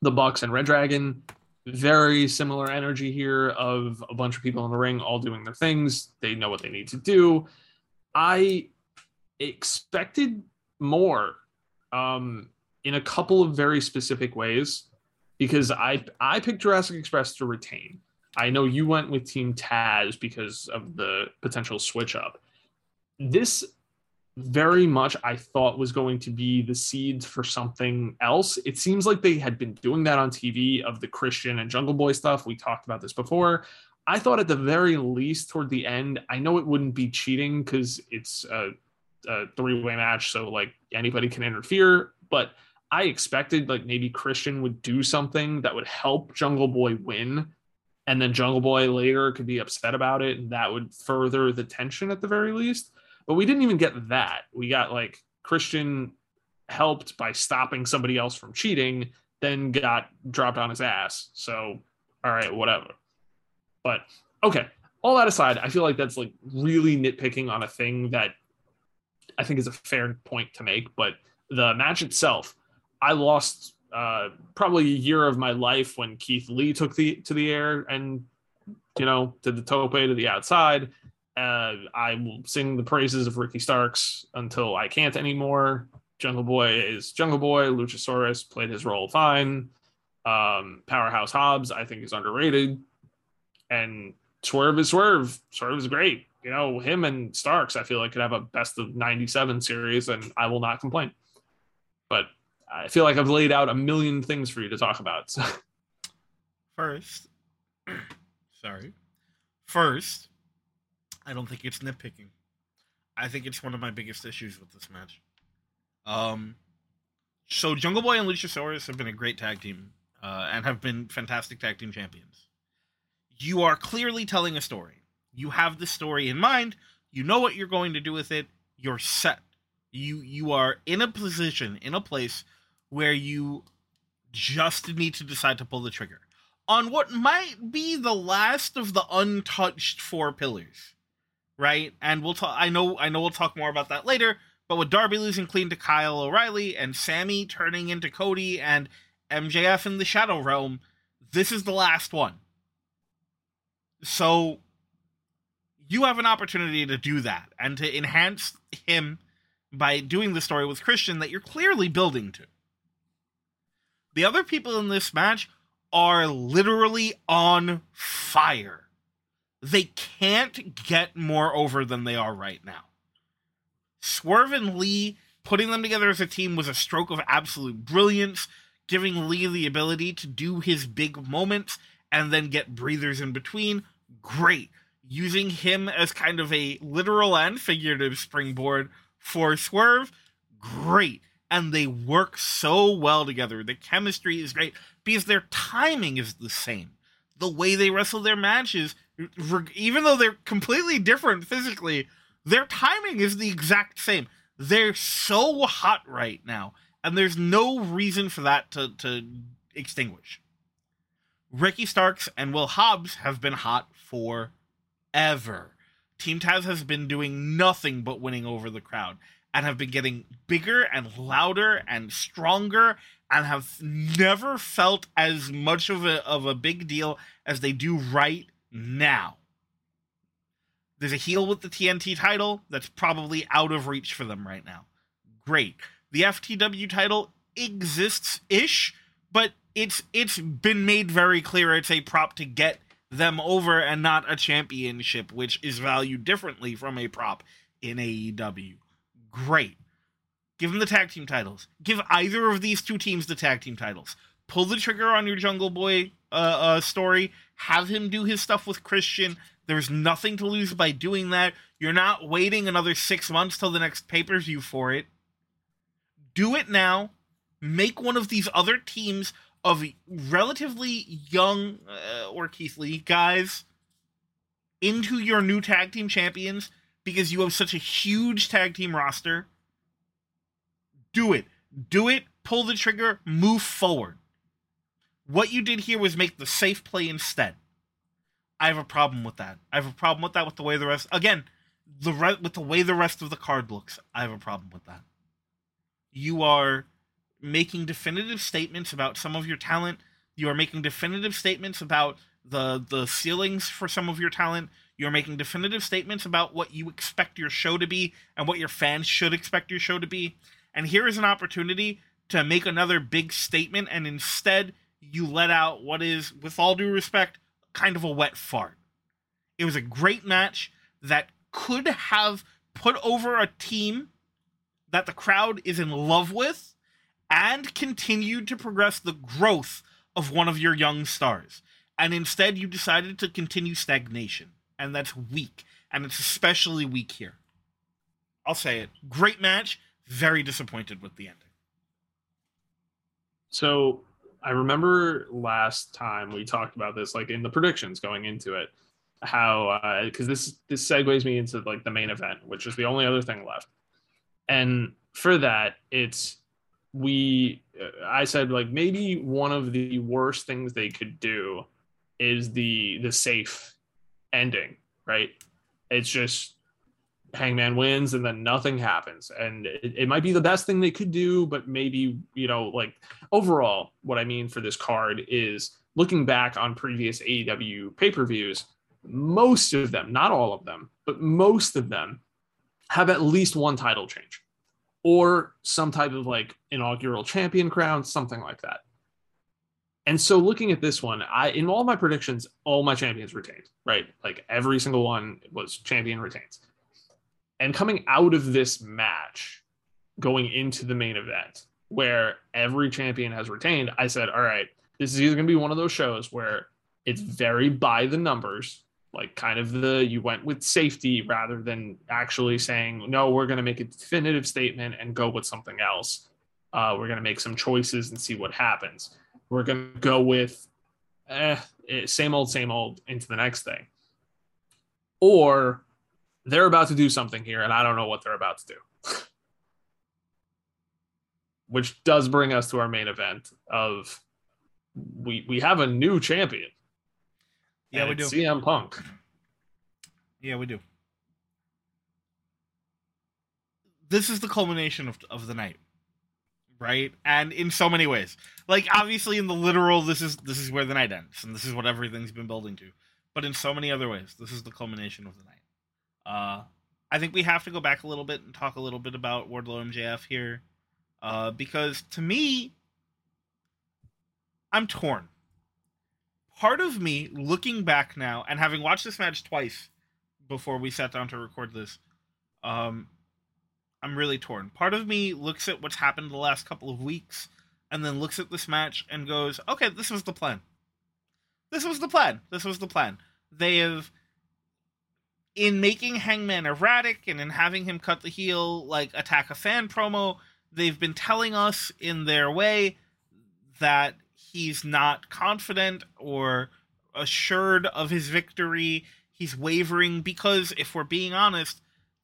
the Bucks and Red Dragon very similar energy here of a bunch of people in the ring all doing their things. They know what they need to do. I expected more um, in a couple of very specific ways because I I picked Jurassic Express to retain. I know you went with Team Taz because of the potential switch up. This very much I thought was going to be the seeds for something else. It seems like they had been doing that on TV of the Christian and Jungle Boy stuff. We talked about this before. I thought at the very least toward the end, I know it wouldn't be cheating because it's a, a three way match, so like anybody can interfere, but I expected like maybe Christian would do something that would help Jungle Boy win. And then Jungle Boy later could be upset about it, and that would further the tension at the very least. But we didn't even get that. We got like Christian helped by stopping somebody else from cheating, then got dropped on his ass. So, all right, whatever. But okay, all that aside, I feel like that's like really nitpicking on a thing that I think is a fair point to make. But the match itself, I lost uh, probably a year of my life when Keith Lee took the to the air and you know did the tope to the outside. Uh, I will sing the praises of Ricky Starks until I can't anymore. Jungle Boy is Jungle Boy. Luchasaurus played his role fine. Um, Powerhouse Hobbs, I think, is underrated. And Swerve is Swerve. Swerve is great. You know, him and Starks, I feel like could have a best of 97 series, and I will not complain. I feel like I've laid out a million things for you to talk about. So. First, sorry. First, I don't think it's nitpicking. I think it's one of my biggest issues with this match. Um, so Jungle Boy and Luchasaurus have been a great tag team uh, and have been fantastic tag team champions. You are clearly telling a story. You have the story in mind. You know what you're going to do with it. You're set. You you are in a position, in a place where you just need to decide to pull the trigger on what might be the last of the untouched four pillars, right? And we'll talk. I know, I know, we'll talk more about that later. But with Darby losing clean to Kyle O'Reilly and Sammy turning into Cody and MJF in the Shadow Realm, this is the last one. So you have an opportunity to do that and to enhance him by doing the story with Christian that you're clearly building to. The other people in this match are literally on fire. They can't get more over than they are right now. Swerve and Lee putting them together as a team was a stroke of absolute brilliance, giving Lee the ability to do his big moments and then get breathers in between. Great. Using him as kind of a literal and figurative springboard for Swerve. Great and they work so well together. The chemistry is great because their timing is the same. The way they wrestle their matches, even though they're completely different physically, their timing is the exact same. They're so hot right now, and there's no reason for that to, to extinguish. Ricky Starks and Will Hobbs have been hot forever. Team Taz has been doing nothing but winning over the crowd and have been getting bigger and louder and stronger and have never felt as much of a of a big deal as they do right now. There's a heel with the TNT title that's probably out of reach for them right now. Great. The FTW title exists ish, but it's it's been made very clear it's a prop to get them over and not a championship, which is valued differently from a prop in AEW great. Give them the tag team titles. Give either of these two teams the tag team titles. Pull the trigger on your Jungle Boy uh, uh, story. Have him do his stuff with Christian. There's nothing to lose by doing that. You're not waiting another six months till the next pay per view for it. Do it now. Make one of these other teams of relatively young uh, or Keith Lee guys into your new tag team champions because you have such a huge tag team roster. Do it. Do it. Pull the trigger. Move forward. What you did here was make the safe play instead. I have a problem with that. I have a problem with that with the way the rest again, the re- with the way the rest of the card looks. I have a problem with that. You are making definitive statements about some of your talent. You are making definitive statements about the the ceilings for some of your talent. You're making definitive statements about what you expect your show to be and what your fans should expect your show to be. And here is an opportunity to make another big statement, and instead, you let out what is, with all due respect, kind of a wet fart. It was a great match that could have put over a team that the crowd is in love with and continued to progress the growth of one of your young stars. And instead, you decided to continue stagnation. And that's weak. And it's especially weak here. I'll say it. Great match. Very disappointed with the ending. So I remember last time we talked about this, like in the predictions going into it, how because uh, this this segues me into like the main event, which is the only other thing left. And for that, it's we uh, I said like maybe one of the worst things they could do is the the safe ending, right? It's just Hangman wins and then nothing happens. And it, it, might be the best thing they could do, but maybe, you know, like overall, what I mean for this card is looking back on previous AEW pay per views, most of them, not all of them, but most of them have at least one title change or some type of like inaugural champion crown, something like that. And so looking at this one, I in all my predictions, all my champions retained, right? Like every single one was champion retains. And coming out of this match, going into the main event, where every champion has retained, I said, all right, this is either going to be one of those shows where it's very by the numbers, like kind of the you went with safety rather than actually saying, no, we're going to make a definitive statement and go with something else. Uh, we're going to make some choices and see what happens. We're going to go with eh, same old, same old into the next thing. Or they're about to do something here, and I don't know what they're about to do. Which does bring us to our main event of we we have a new champion. Yeah, we do. CM Punk. Yeah, we do. This is the culmination of of the night. Right? And in so many ways. Like obviously in the literal this is this is where the night ends and this is what everything's been building to. But in so many other ways, this is the culmination of the night. Uh, I think we have to go back a little bit and talk a little bit about Wardlow MJF here, uh, because to me, I'm torn. Part of me, looking back now and having watched this match twice before we sat down to record this, um, I'm really torn. Part of me looks at what's happened the last couple of weeks and then looks at this match and goes, okay, this was the plan. This was the plan. This was the plan. They have in making Hangman erratic and in having him cut the heel like attack a fan promo, they've been telling us in their way that he's not confident or assured of his victory. He's wavering because, if we're being honest,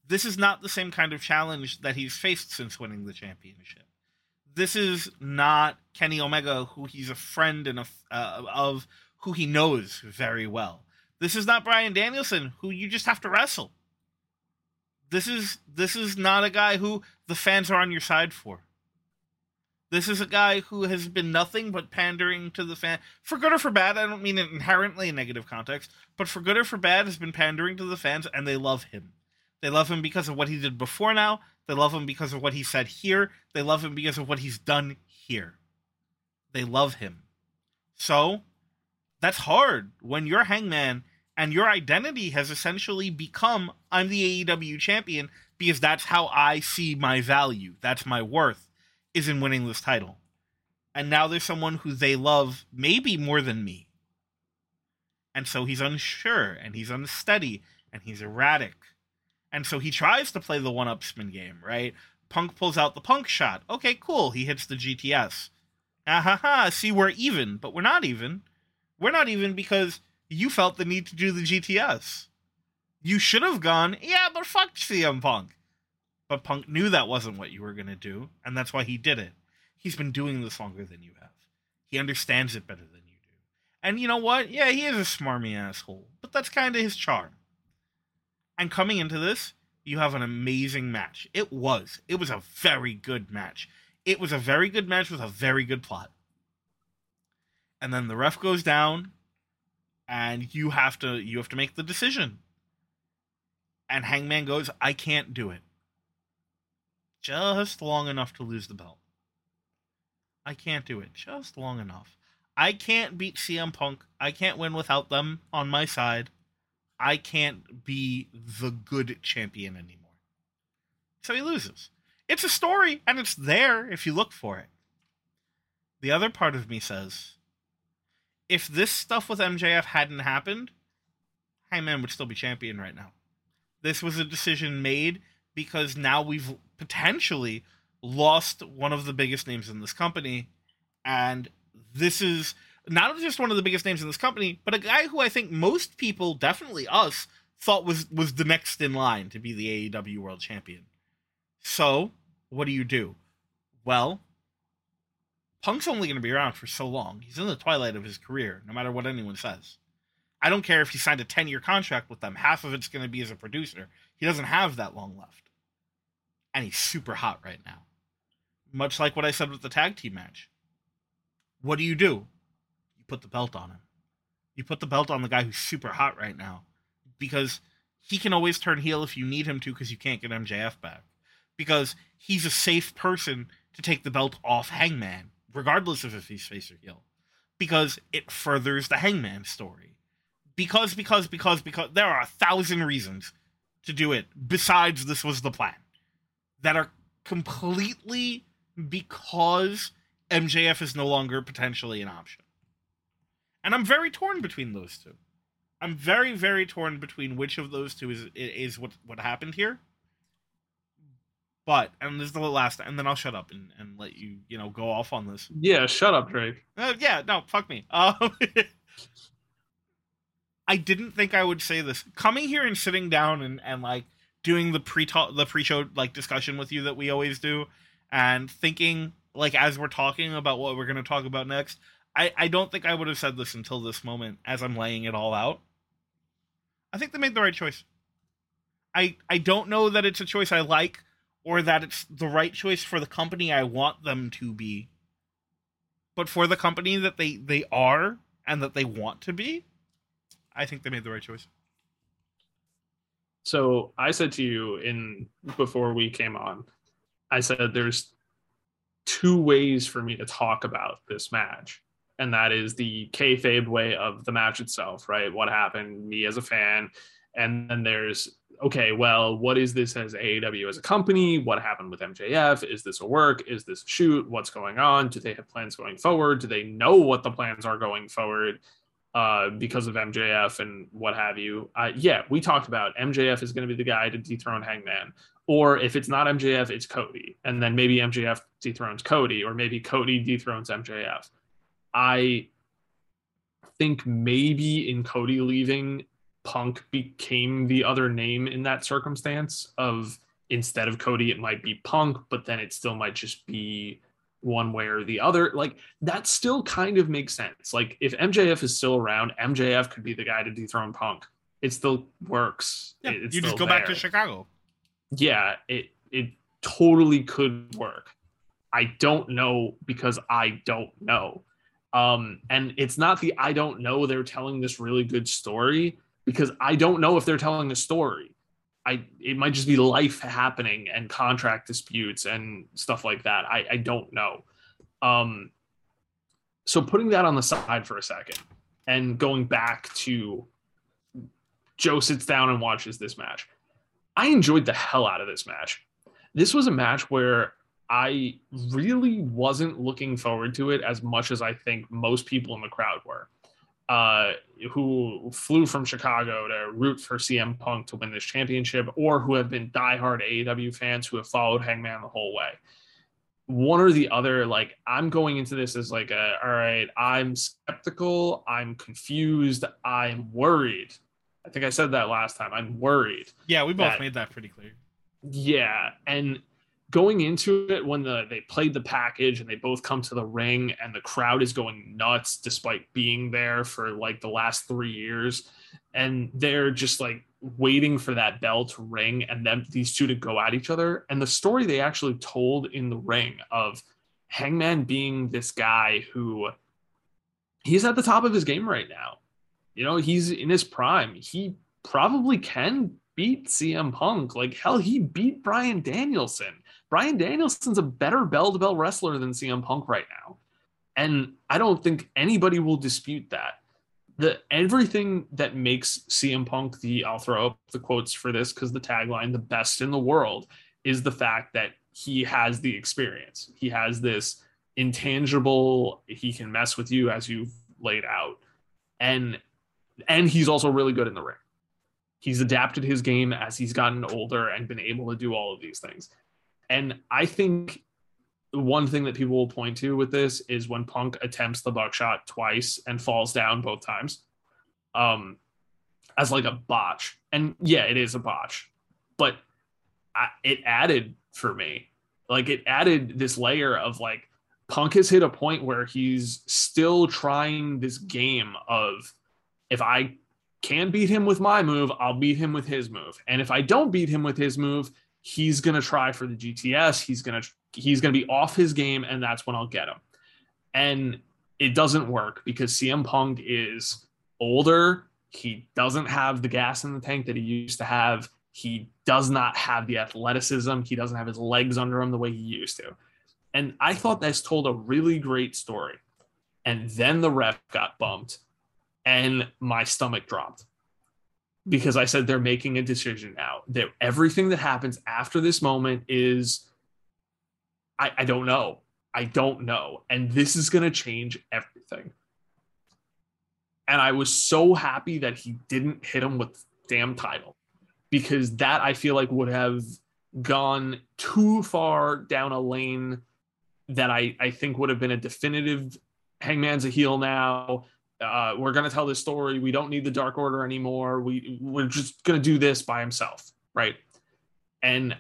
this is not the same kind of challenge that he's faced since winning the championship. This is not Kenny Omega, who he's a friend and a, uh, of, who he knows very well. This is not Bryan Danielson, who you just have to wrestle. This is this is not a guy who the fans are on your side for. This is a guy who has been nothing but pandering to the fan. For good or for bad, I don't mean it inherently in negative context, but for good or for bad, has been pandering to the fans, and they love him. They love him because of what he did before now. They love him because of what he said here. They love him because of what he's done here. They love him. So, that's hard when you're Hangman and your identity has essentially become I'm the AEW champion because that's how I see my value. That's my worth is in winning this title. And now there's someone who they love maybe more than me. And so he's unsure and he's unsteady and he's erratic. And so he tries to play the one up spin game, right? Punk pulls out the buckshot. Okay, cool. He hits the GTS. Ah ha ha. See, we're even, but we're not even. We're not even because you felt the need to do the GTS. You should have gone, yeah, but fuck CM Punk. But Punk knew that wasn't what you were going to do, and that's why he did it. He's been doing this longer than you have. He understands it better than you do. And you know what? Yeah, he is a smarmy asshole, but that's kind of his charm. And coming into this, you have an amazing match. It was. It was a very good match. It was a very good match with a very good plot. And then the ref goes down and you have to you have to make the decision. And Hangman goes, "I can't do it." Just long enough to lose the belt. I can't do it just long enough. I can't beat CM Punk. I can't win without them on my side. I can't be the good champion anymore. So he loses. It's a story and it's there if you look for it. The other part of me says if this stuff with MJF hadn't happened, Hangman would still be champion right now. This was a decision made because now we've potentially lost one of the biggest names in this company. And this is not just one of the biggest names in this company, but a guy who I think most people, definitely us, thought was was the next in line to be the AEW World Champion. So, what do you do? Well, Punk's only going to be around for so long. He's in the twilight of his career, no matter what anyone says. I don't care if he signed a 10 year contract with them, half of it's going to be as a producer. He doesn't have that long left. And he's super hot right now. Much like what I said with the tag team match. What do you do? Put the belt on him. You put the belt on the guy who's super hot right now because he can always turn heel if you need him to because you can't get MJF back. Because he's a safe person to take the belt off Hangman, regardless of if he's face or heel. Because it furthers the Hangman story. Because, because, because, because there are a thousand reasons to do it besides this was the plan that are completely because MJF is no longer potentially an option. And I'm very torn between those two. I'm very, very torn between which of those two is is what what happened here. But and this is the last, and then I'll shut up and, and let you you know go off on this. Yeah, shut up, Drake. Uh, yeah, no, fuck me. Um, I didn't think I would say this. Coming here and sitting down and, and like doing the pre talk the pre show like discussion with you that we always do, and thinking like as we're talking about what we're gonna talk about next. I, I don't think I would have said this until this moment as I'm laying it all out. I think they made the right choice. I I don't know that it's a choice I like or that it's the right choice for the company I want them to be. But for the company that they they are and that they want to be, I think they made the right choice. So I said to you in before we came on, I said there's two ways for me to talk about this match and that is the kayfabe way of the match itself, right? What happened, me as a fan, and then there's okay, well, what is this as AEW as a company? What happened with MJF? Is this a work? Is this a shoot? What's going on? Do they have plans going forward? Do they know what the plans are going forward uh, because of MJF and what have you? Uh, yeah, we talked about MJF is going to be the guy to dethrone Hangman. Or if it's not MJF, it's Cody. And then maybe MJF dethrones Cody, or maybe Cody dethrones MJF. I think maybe in Cody leaving, Punk became the other name in that circumstance of instead of Cody, it might be Punk, but then it still might just be one way or the other. Like that still kind of makes sense. Like if MJF is still around, MJF could be the guy to dethrone Punk. It still works. Yeah, It- you just go back to Chicago. Yeah, it it totally could work. I don't know because I don't know. Um, and it's not the I don't know they're telling this really good story because I don't know if they're telling a story. I it might just be life happening and contract disputes and stuff like that. I, I don't know. Um, so putting that on the side for a second and going back to Joe sits down and watches this match. I enjoyed the hell out of this match. This was a match where I really wasn't looking forward to it as much as I think most people in the crowd were, uh, who flew from Chicago to root for CM Punk to win this championship, or who have been diehard AEW fans who have followed Hangman the whole way. One or the other, like I'm going into this as like a, all right, I'm skeptical, I'm confused, I'm worried. I think I said that last time. I'm worried. Yeah, we both That- made that pretty clear. Yeah, and going into it when the they played the package and they both come to the ring and the crowd is going nuts despite being there for like the last 3 years and they're just like waiting for that bell to ring and then these two to go at each other and the story they actually told in the ring of Hangman being this guy who he's at the top of his game right now. You know, he's in his prime. He probably can beat CM Punk. Like hell, he beat Bryan Danielson. Bryan Danielson's a better bell to bell wrestler than CM Punk right now. And I don't think anybody will dispute that. The everything that makes CM Punk the I'll throw up the quotes for this because the tagline, the best in the world, is the fact that he has the experience. He has this intangible, he can mess with you as you've laid out. And and he's also really good in the ring. He's adapted his game as he's gotten older and been able to do all of these things. And I think one thing that people will point to with this is when Punk attempts the buckshot twice and falls down both times. Um as like a botch. And yeah, it is a botch. But I, it added for me. Like it added this layer of like Punk has hit a point where he's still trying this game of if I can beat him with my move, I'll beat him with his move. And if I don't beat him with his move, he's going to try for the GTS. He's going to he's going to be off his game and that's when I'll get him. And it doesn't work because CM Punk is older. He doesn't have the gas in the tank that he used to have. He does not have the athleticism. He doesn't have his legs under him the way he used to. And I thought this told a really great story. And then the ref got bumped and my stomach dropped because I said they're making a decision now. That everything that happens after this moment is, I, I don't know. I don't know. And this is going to change everything. And I was so happy that he didn't hit him with damn title because that I feel like would have gone too far down a lane that I, I think would have been a definitive Hangman's a heel now uh, we're going to tell this story. We don't need the Dark Order anymore. We we're just going to do this by himself, right? And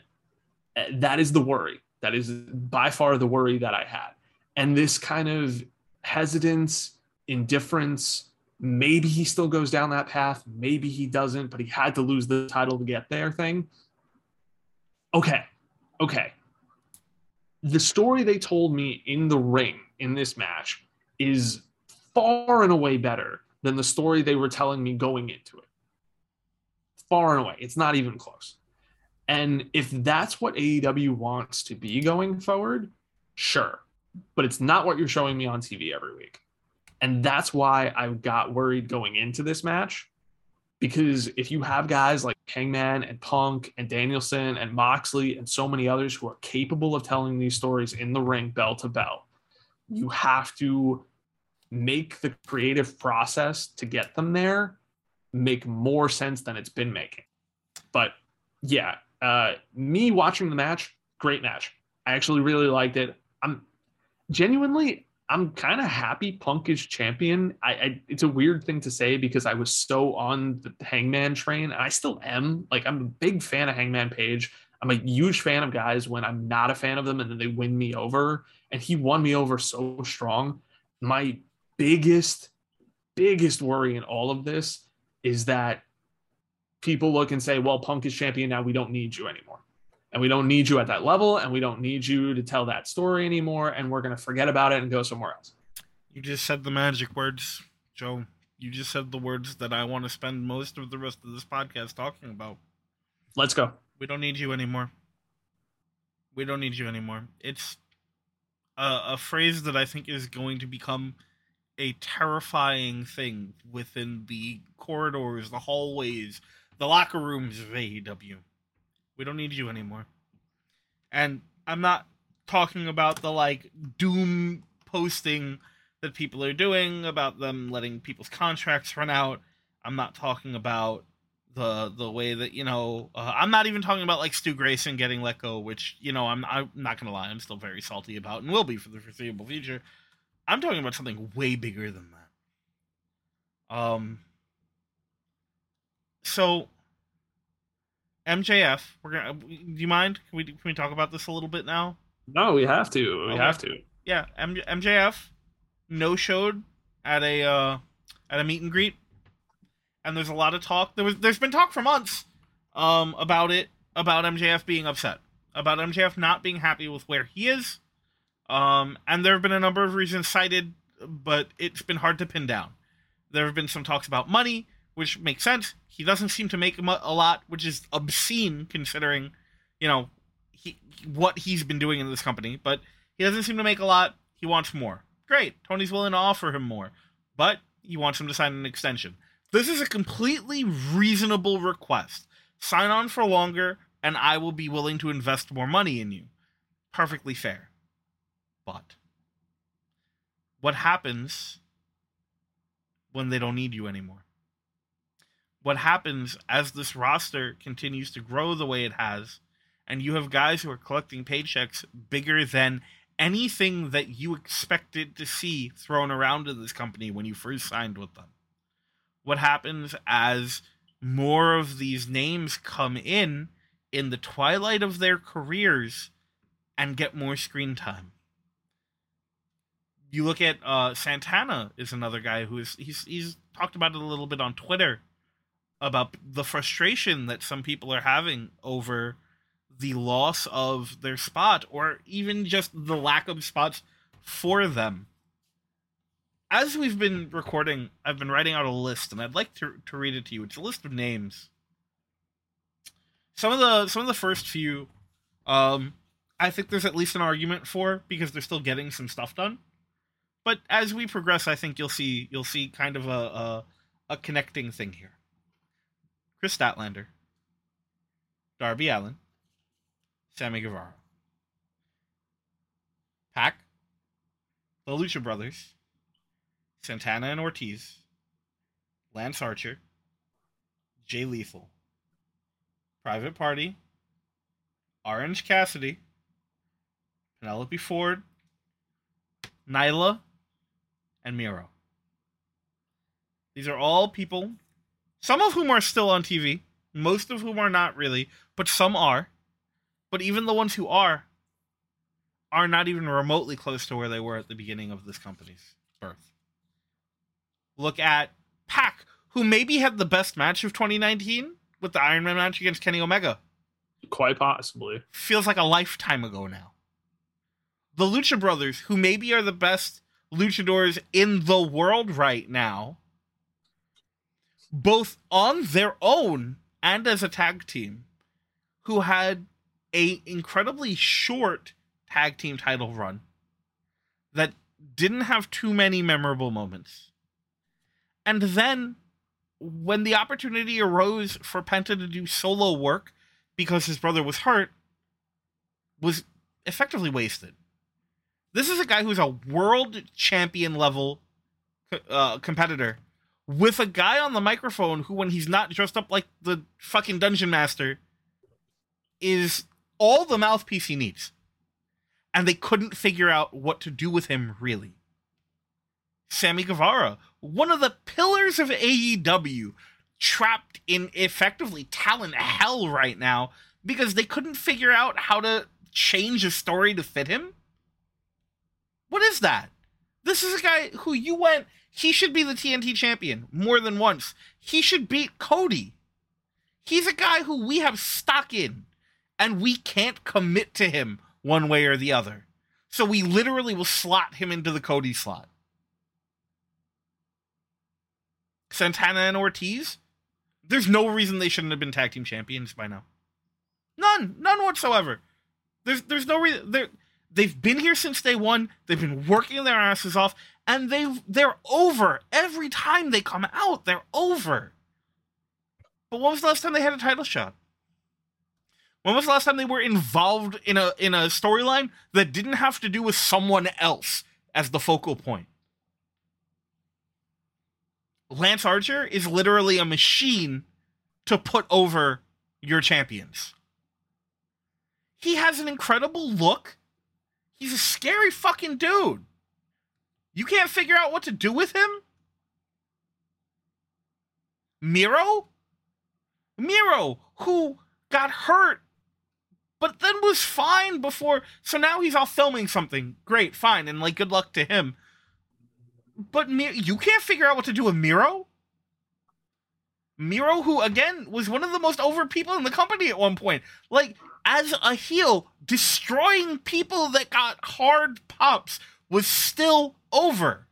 uh, that is the worry. That is by far the worry that I had. And this kind of hesitance, indifference, maybe he still goes down that path, maybe he doesn't, but he had to lose the title to get there thing. Okay. Okay. The story they told me in the ring in this match is far and away better than the story they were telling me going into it. Far and away. It's not even close. And if that's what AEW wants to be going forward, sure. But it's not what you're showing me on TV every week. And that's why I got worried going into this match. Because if you have guys like Hangman and Punk and Danielson and Moxley and so many others who are capable of telling these stories in the ring, bell to bell, you have to make the creative process to get them there make more sense than it's been making. But yeah, uh, me watching the match, great match. I actually really liked it. I'm genuinely, I'm kind of happy Punk is champion. I, I, it's a weird thing to say because I was so on the Hangman train, and I still am. Like I'm a big fan of Hangman Page. I'm a huge fan of guys when I'm not a fan of them and then they win me over. And he won me over so strong. My biggest, biggest worry in all of this is that people look and say, well, Punk is champion now. We don't need you anymore. And we don't need you at that level. And we don't need you to tell that story anymore. And we're going to forget about it and go somewhere else. You just said the magic words, Joe. You just said the words that I want to spend most of the rest of this podcast talking about. Let's go. We don't need you anymore. We don't need you anymore. It's a, a phrase that I think is going to become a terrifying thing within the corridors, the hallways, the locker rooms of AEW. We don't need you anymore. And I'm not talking about the like doom posting that people are doing about them letting people's contracts run out. I'm not talking about the the way that you know. Uh, I'm not even talking about like Stu Grayson getting let go, which you know I'm I'm not gonna lie, I'm still very salty about and will be for the foreseeable future. I'm talking about something way bigger than that. Um. So, MJF, we're gonna. Do you mind? Can we can we talk about this a little bit now? No, we have to. We okay. have to. Yeah, M- MJF no showed at a uh, at a meet and greet, and there's a lot of talk. There was there's been talk for months um about it about MJF being upset about MJF not being happy with where he is um, and there have been a number of reasons cited, but it's been hard to pin down. There have been some talks about money, which makes sense. He doesn't seem to make a lot, which is obscene considering, you know, he, what he's been doing in this company. But he doesn't seem to make a lot. He wants more. Great. Tony's willing to offer him more, but he wants him to sign an extension. This is a completely reasonable request. Sign on for longer, and I will be willing to invest more money in you. perfectly fair. What happens when they don't need you anymore? What happens as this roster continues to grow the way it has, and you have guys who are collecting paychecks bigger than anything that you expected to see thrown around in this company when you first signed with them? What happens as more of these names come in in the twilight of their careers and get more screen time? You look at uh, Santana is another guy who is he's he's talked about it a little bit on Twitter about the frustration that some people are having over the loss of their spot or even just the lack of spots for them. As we've been recording, I've been writing out a list and I'd like to to read it to you. It's a list of names. Some of the some of the first few um I think there's at least an argument for because they're still getting some stuff done but as we progress, I think you'll see you'll see kind of a a, a connecting thing here. Kris Statlander, Darby Allin, Sammy Guevara, Pac, the Lucha Brothers, Santana and Ortiz, Lance Archer, Jay Lethal, Private Party, Orange Cassidy, Penelope Ford, Nyla, and Miro. These are all people, some of whom are still on TV, most of whom are not really, but some are. But even the ones who are, are not even remotely close to where they were at the beginning of this company's birth. Look at Pac, who maybe had the best match of 2019 with the Iron Man match against Kenny Omega. Quite possibly. Feels like a lifetime ago now. The Lucha Brothers, who maybe are the best luchadors in the world right now, both on their own and as a tag team, who had a incredibly short tag team title run that didn't have too many memorable moments. And then when the opportunity arose for Penta to do solo work because his brother was hurt was effectively wasted. This is a guy who's a world champion level uh, competitor with a guy on the microphone who, when he's not dressed up like the fucking dungeon master, is all the mouthpiece he needs. And they couldn't figure out what to do with him, really. Sammy Guevara, one of the pillars of AEW, trapped in effectively talent hell right now because they couldn't figure out how to change a story to fit him. What is that? This is a guy who you went, he should be the TNT champion more than once. He should beat Cody. He's a guy who we have stock in, and we can't commit to him one way or the other. So we literally will slot him into the Cody slot. Santana and Ortiz, there's no reason they shouldn't have been tag team champions by now. None, none whatsoever. There's there's no reason. There They've been here since day one. They've been working their asses off, and they they're over every time they come out. They're over. But when was the last time they had a title shot? When was the last time they were involved in a in a storyline that didn't have to do with someone else as the focal point? Lance Archer is literally a machine to put over your champions. He has an incredible look He's a scary fucking dude. You can't figure out what to do with him? Miro? Miro, who got hurt, but then was fine before. So now he's off filming something. Great, fine, and like good luck to him. But you can't figure out what to do with Miro? Miro, who again was one of the most over people in the company at one point. Like, as a heel, destroying people that got hard pops was still over.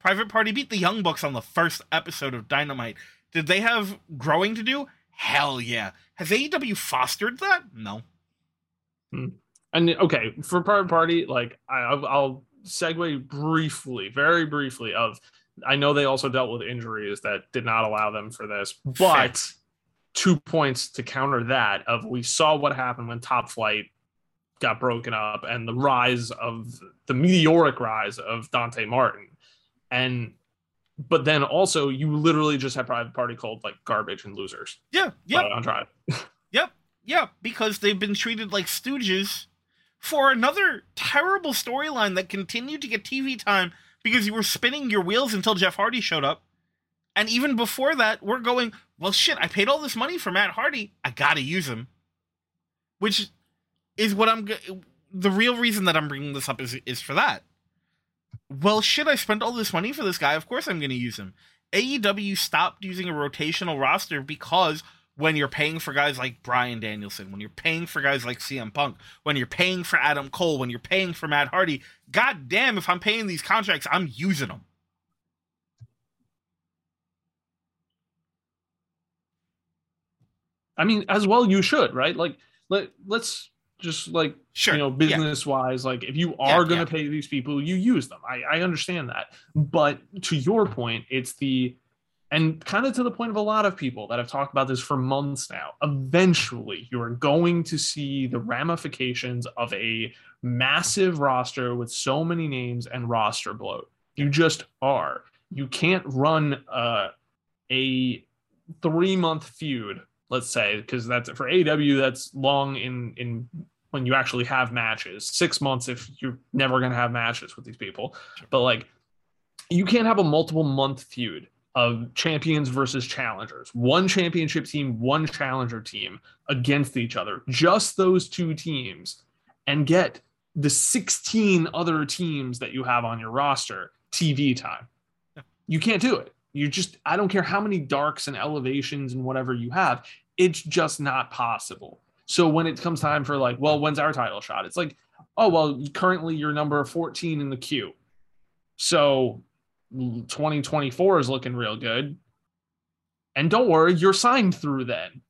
Private Party beat the Young Bucks on the first episode of Dynamite. Did they have growing to do? Hell yeah. Has AEW fostered that? No. Hmm. And okay, for Private Party, like I, I'll segue briefly, very briefly, of I know they also dealt with injuries that did not allow them for this, but. Two points to counter that of we saw what happened when Top Flight got broken up and the rise of the meteoric rise of Dante Martin. And but then also you literally just have private party called like garbage and losers. Yeah, yeah. On trial. yep, yeah, because they've been treated like stooges for another terrible storyline that continued to get TV time because you were spinning your wheels until Jeff Hardy showed up. And even before that, we're going, well, shit, I paid all this money for Matt Hardy. I got to use him. Which is what I'm. The real reason that I'm bringing this up is, is for that. Well, shit, I spent all this money for this guy. Of course I'm going to use him. AEW stopped using a rotational roster because when you're paying for guys like Bryan Danielson, when you're paying for guys like CM Punk, when you're paying for Adam Cole, when you're paying for Matt Hardy, god damn, if I'm paying these contracts, I'm using them. I mean, as well you should, right? Like let let's just like sure. you know business yeah. wise like if you are yeah, going to yeah. pay these people you use them I, I understand that but to your point it's the and kind of to the point of a lot of people that have talked about this for months now eventually you're going to see the ramifications of a massive roster with so many names and roster bloat you just are you can't run uh, a three month feud let's say because that's for AW that's long in in when you actually have matches. Six months if you're never going to have matches with these people. Sure. But like, you can't have a multiple month feud of champions versus challengers. One championship team, one challenger team against each other. Just those two teams and get the 16 other teams that you have on your roster TV time. Yeah. You can't do it. You just, I don't care how many darks and elevations and whatever you have, it's just not possible. So when it comes time for like, well, when's our title shot? It's like, oh, well, currently you're number 14 in the queue. So 2024 is looking real good. And don't worry, you're signed through then.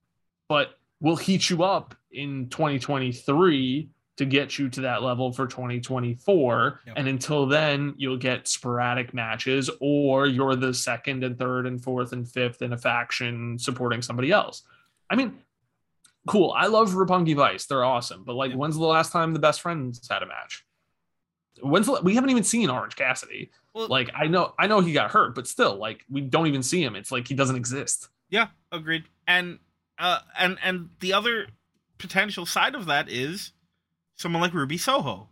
But we'll heat you up in 2023 to get you to that level for 2024. Yep. And until then, you'll get sporadic matches, or you're the second and third and fourth and fifth in a faction supporting somebody else. I mean, cool. I love Roppongi Vice. They're awesome. But like, yeah. when's the last time the best friends had a match? When's the, we haven't even seen Orange Cassidy. Well, like, I know, I know he got hurt, but still, like, we don't even see him. It's like he doesn't exist. Yeah, agreed. And uh, and and the other potential side of that is someone like Ruby Soho.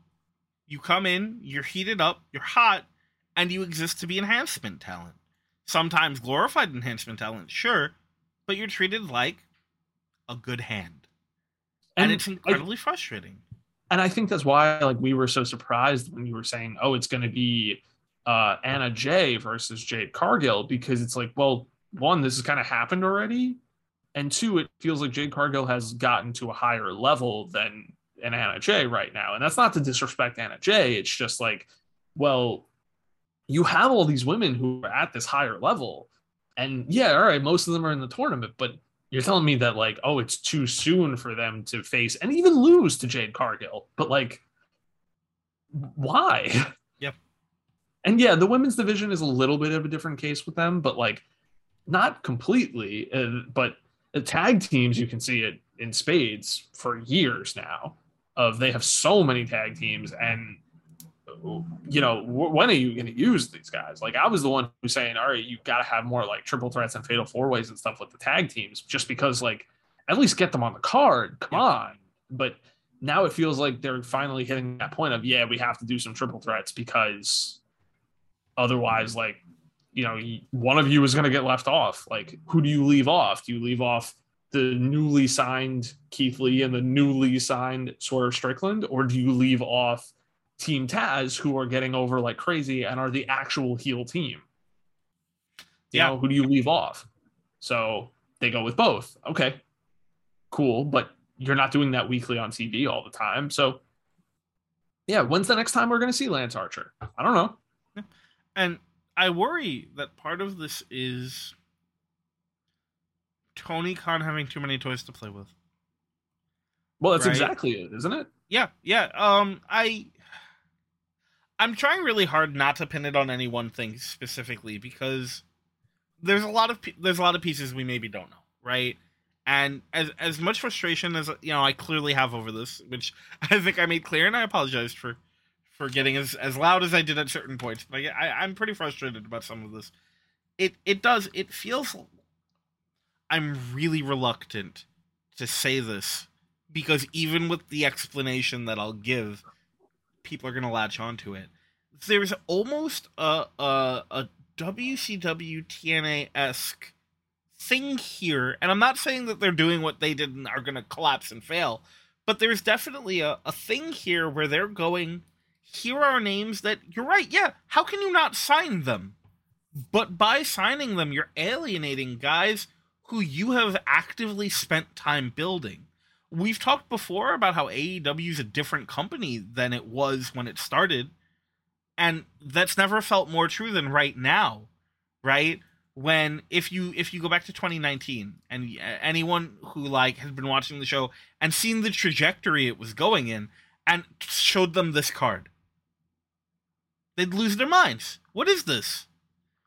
You come in, you're heated up, you're hot, and you exist to be enhancement talent. Sometimes glorified enhancement talent, sure, but you're treated like a good hand, and, and it's incredibly I, frustrating. And I think that's why like we were so surprised when you were saying, "Oh, it's going to be uh, Anna Jay versus Jade Cargill," because it's like, well, one, this has kind of happened already, and two, it feels like Jade Cargill has gotten to a higher level than an Anna Jay right now, and that's not to disrespect Anna Jay. It's just like, well, you have all these women who are at this higher level, and yeah, all right, most of them are in the tournament, but you're telling me that like oh it's too soon for them to face and even lose to Jade Cargill. But like why? Yep. And yeah the women's division is a little bit of a different case with them but like not completely uh, but the tag teams you can see it in spades for years now of they have so many tag teams and you know, when are you going to use these guys? Like, I was the one who's saying, all right, you got to have more like triple threats and fatal four ways and stuff with the tag teams, just because, like, at least get them on the card. Come yeah. on. But now it feels like they're finally hitting that point of, yeah, we have to do some triple threats because otherwise, like, you know, one of you is going to get left off. Like, who do you leave off? Do you leave off the newly signed Keith Lee and the newly signed Swerve Strickland, or do you leave off? Team Taz who are getting over like crazy and are the actual heel team. You yeah. know, who do you leave off? So they go with both. Okay, cool. But you're not doing that weekly on TV all the time. So yeah, when's the next time we're going to see Lance Archer? I don't know. And I worry that part of this is Tony Khan having too many toys to play with. Well, that's right? exactly it, isn't it? Yeah, yeah. Um, I I'm trying really hard not to pin it on any one thing specifically because there's a lot of there's a lot of pieces we maybe don't know, right? And as as much frustration as you know, I clearly have over this, which I think I made clear, and I apologize for for getting as, as loud as I did at certain points. But I, I I'm pretty frustrated about some of this. It it does it feels. I'm really reluctant to say this because even with the explanation that I'll give, people are gonna latch onto it. There's almost a a, a WCW TNA esque thing here, and I'm not saying that they're doing what they did and are gonna collapse and fail, but there's definitely a, a thing here where they're going, here are names that you're right, yeah, how can you not sign them? But by signing them, you're alienating guys who you have actively spent time building we've talked before about how AEW is a different company than it was when it started. And that's never felt more true than right now, right? When if you if you go back to 2019 and anyone who like has been watching the show and seen the trajectory it was going in and showed them this card, they'd lose their minds. What is this?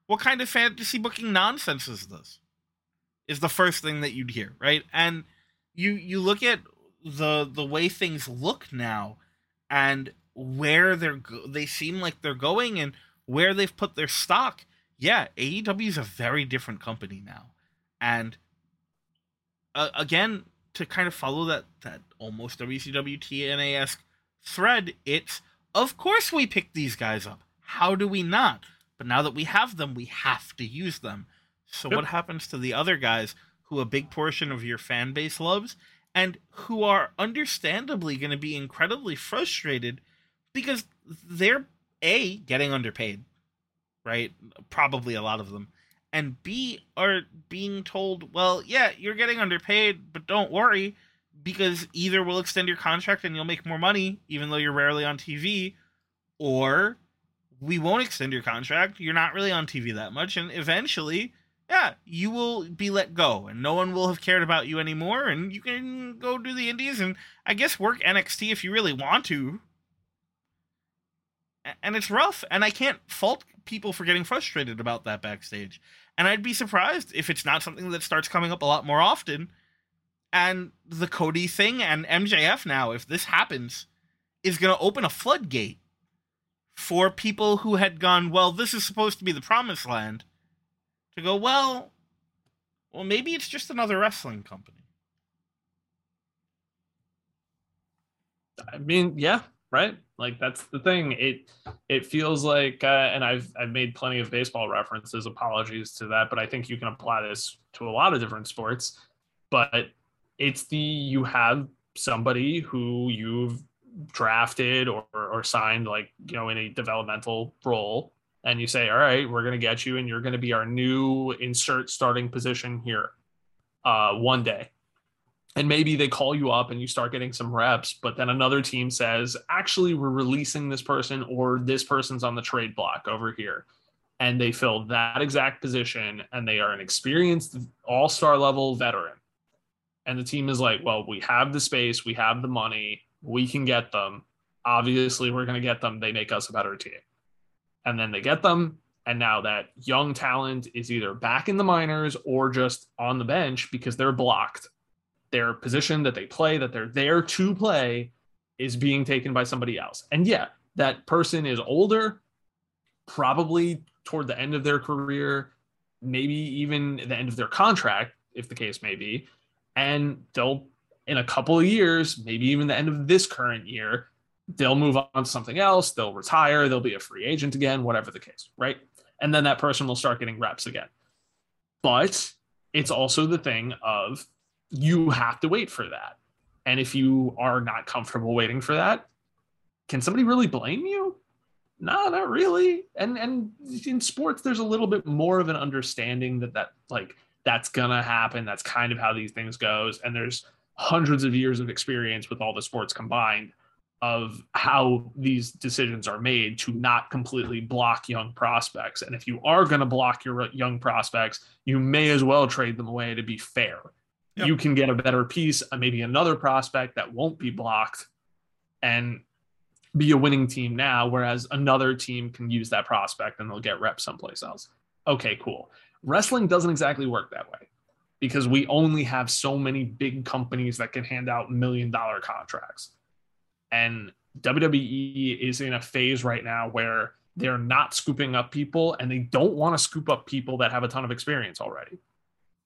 What kind of fantasy booking nonsense is this? Is the first thing that you'd hear, right? And you you look at the the way things look now and where they're go- they seem like they're going and where they've put their stock yeah AEW is a very different company now. And uh, again to kind of follow that that almost WCW TNA esque thread it's of course we pick these guys up. How do we not? But now that we have them we have to use them so yep. what happens to the other guys who a big portion of your fan base loves and who are understandably going to be incredibly frustrated because they're a getting underpaid right? Probably a lot of them and b are being told well yeah you're getting underpaid but don't worry because either we'll extend your contract and you'll make more money even though you're rarely on tv or we won't extend your contract. You're not really on tv that much. And eventually yeah, you will be let go and no one will have cared about you anymore and you can go do the indies and I guess work NXT if you really want to. And it's rough and I can't fault people for getting frustrated about that backstage. And I'd be surprised if it's not something that starts coming up a lot more often. And the Cody thing and MJF now, if this happens, is going to open a floodgate for people who had gone, well, this is supposed to be the promised land to go, well, well, maybe it's just another wrestling company. I mean, yeah, right. Like that's the thing. It it feels like, uh, and I've I've made plenty of baseball references. Apologies to that, but I think you can apply this to a lot of different sports. But it's the you have somebody who you've drafted or or signed like you know in a developmental role and you say, all right, we're going to get you and you're going to be our new insert starting position here uh, one day. And maybe they call you up and you start getting some reps, but then another team says, actually, we're releasing this person or this person's on the trade block over here. And they fill that exact position and they are an experienced all star level veteran. And the team is like, well, we have the space, we have the money, we can get them. Obviously, we're going to get them. They make us a better team and then they get them. And now that young talent is either back in the minors or just on the bench because they're blocked. Their position that they play, that they're there to play, is being taken by somebody else. And yeah, that person is older, probably toward the end of their career, maybe even the end of their contract, if the case may be. And they'll, in a couple of years, maybe even the end of this current year, they'll move on to something else, they'll retire, they'll be a free agent again, whatever the case, right? And then that person will start getting reps again. But it's also the thing of you have to wait for that. And if you are not comfortable waiting for that, can somebody really blame you? No, not really. And and in sports, there's a little bit more of an understanding that that like that's gonna happen. That's kind of how these things goes. And there's hundreds of years of experience with all the sports combined of how these decisions are made to not completely block young prospects. And if you are going to block your young prospects, you may as well trade them away to be fair. Yep. You can get a better piece, uh, maybe another prospect that won't be blocked and be a winning team now, whereas another team can use that prospect and they'll get reps someplace else. Okay, cool. Wrestling doesn't exactly work that way because we only have so many big companies that can hand out million dollar contracts. And WWE is in a phase right now where they're not scooping up people and they don't want to scoop up people that have a ton of experience already.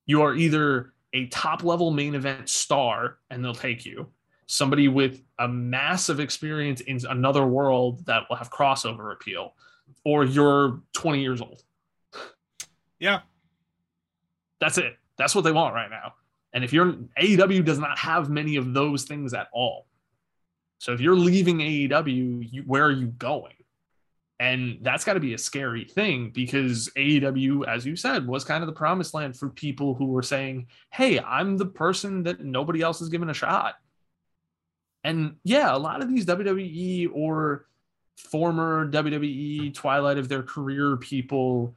You are either a top level main event star and they'll take you, somebody with a massive experience in another world that will have crossover appeal, or you're 20 years old. Yeah. That's it. That's what they want right now. And if you're AEW does not have many of those things at all. So if you're leaving AEW, you, where are you going? And that's got to be a scary thing because AEW, as you said, was kind of the promised land for people who were saying, Hey, I'm the person that nobody else has given a shot. And yeah, a lot of these WWE or former WWE twilight of their career people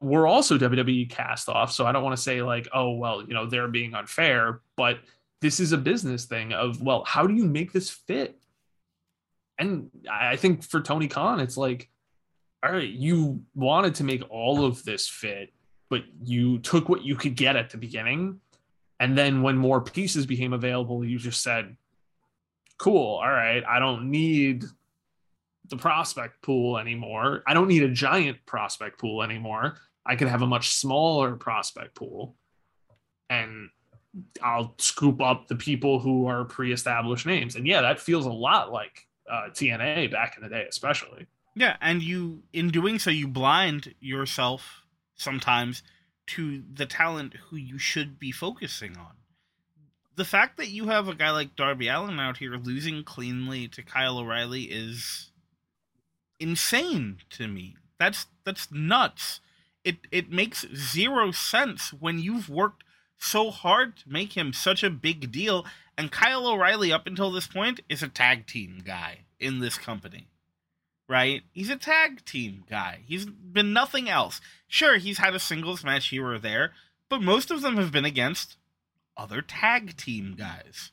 were also WWE cast off. So I don't want to say, like, oh, well, you know, they're being unfair, but this is a business thing of, well, how do you make this fit? and I think for Tony Khan, it's like, all right, you wanted to make all of this fit, but you took what you could get at the beginning. And then when more pieces became available, you just said, cool, all right, I don't need the prospect pool anymore. I don't need a giant prospect pool anymore. I could have a much smaller prospect pool. And I'll scoop up the people who are pre established names. And yeah, that feels a lot like uh, TNA back in the day, especially. Yeah, and you, in doing so, you blind yourself sometimes to the talent who you should be focusing on. The fact that you have a guy like Darby Allin out here losing cleanly to Kyle O'Reilly is insane to me. That's that's nuts. It it makes zero sense when you've worked so hard to make him such a big deal and Kyle O'Reilly, up until this point, is a tag team guy in this company. Right? He's a tag team guy. He's been nothing else. Sure, he's had a singles match here or there, but most of them have been against other tag team guys.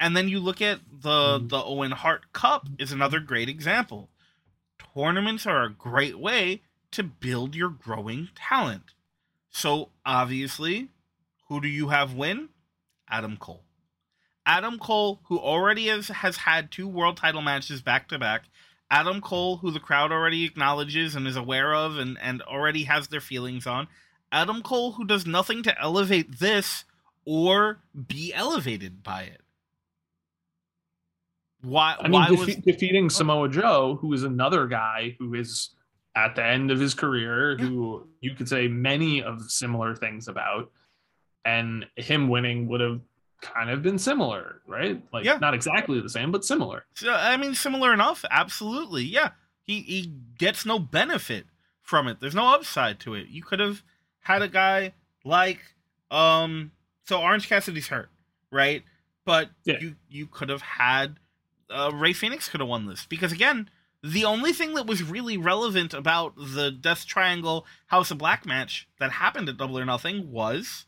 And then you look at the mm-hmm. the Owen Hart Cup is another great example. Tournaments are a great way to build your growing talent. So obviously, who do you have win? Adam Cole. Adam Cole, who already has, has had two world title matches back to back, Adam Cole, who the crowd already acknowledges and is aware of and, and already has their feelings on, Adam Cole, who does nothing to elevate this or be elevated by it. Why? I mean, why defe- was... defeating Samoa Joe, who is another guy who is at the end of his career, yeah. who you could say many of similar things about, and him winning would have kind of been similar, right? Like yeah. not exactly the same, but similar. So, I mean, similar enough. Absolutely. Yeah. He he gets no benefit from it. There's no upside to it. You could have had a guy like um so Orange Cassidy's hurt, right? But yeah. you you could have had uh, Rey Fénix could have won this because again, the only thing that was really relevant about the Death Triangle House of Black match that happened at Double or Nothing was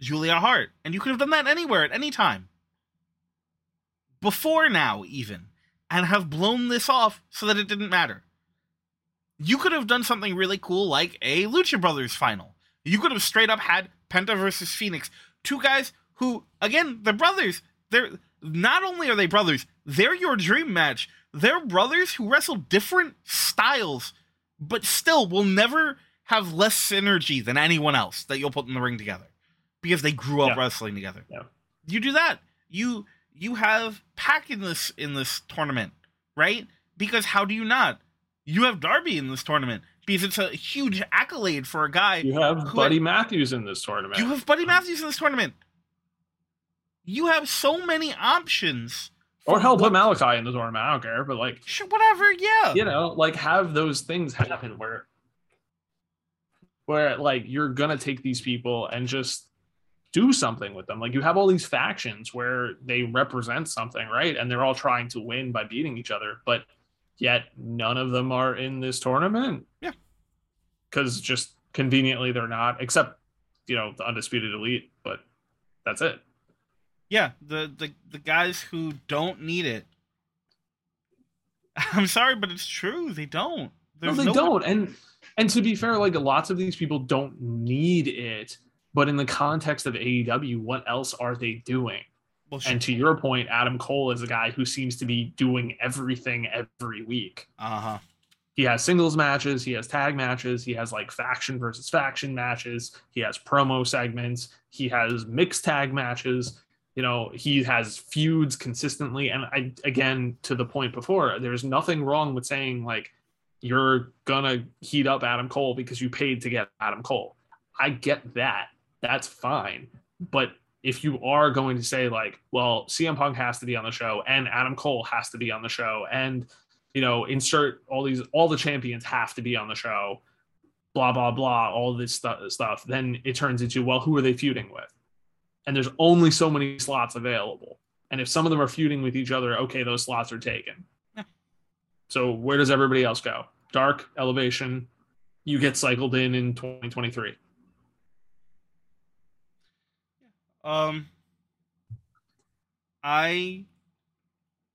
Julia Hart. And you could have done that anywhere at any time. Before now, even. And have blown this off so that it didn't matter. You could have done something really cool like a Lucha Brothers final. You could have straight up had Penta versus Fénix. Two guys who, again, they're brothers. They're not only are they brothers, they're your dream match. They're brothers who wrestle different styles, but still will never have less synergy than anyone else that you'll put in the ring together because they grew up yeah. wrestling together. Yeah. You do that. You you have Pac in this in this tournament, right? Because how do you not? You have Darby in this tournament because it's a huge accolade for a guy. You have Buddy had, Matthews in this tournament. You have Buddy Matthews in this tournament. You have so many options. Or hell, put Malakai in the tournament. I don't care, but like, sure, whatever. Yeah, you know, like have those things happen where, where like you're gonna take these people and just do something with them. Like you have all these factions where they represent something, right? And they're all trying to win by beating each other, but yet none of them are in this tournament. Yeah. Cuz just conveniently they're not except, you know, the undisputed elite, but that's it. Yeah, the the the guys who don't need it. I'm sorry, but it's true. They don't. There's no, they no don't. And and to be fair, like lots of these people don't need it But in the context of AEW, what else are they doing? Well, And to your point, Adam Cole is a guy who seems to be doing everything every week. uh huh. He has singles matches, he has tag matches, he has like faction versus faction matches, he has promo segments, he has mixed tag matches. You know, he has feuds consistently. And I, again, to the point before, there's nothing wrong with saying, like, you're gonna heat up Adam Cole because you paid to get Adam Cole. I get that. That's fine. But if you are going to say like, well, CM Punk has to be on the show and Adam Cole has to be on the show and you know, insert all these all the champions have to be on the show, blah blah blah, all this stu- stuff, then it turns into well, who are they feuding with? And there's only so many slots available. And if some of them are feuding with each other, okay, those slots are taken. Yeah. So where does everybody else go? Dark, Elevation, you get cycled in in 2023. Um, I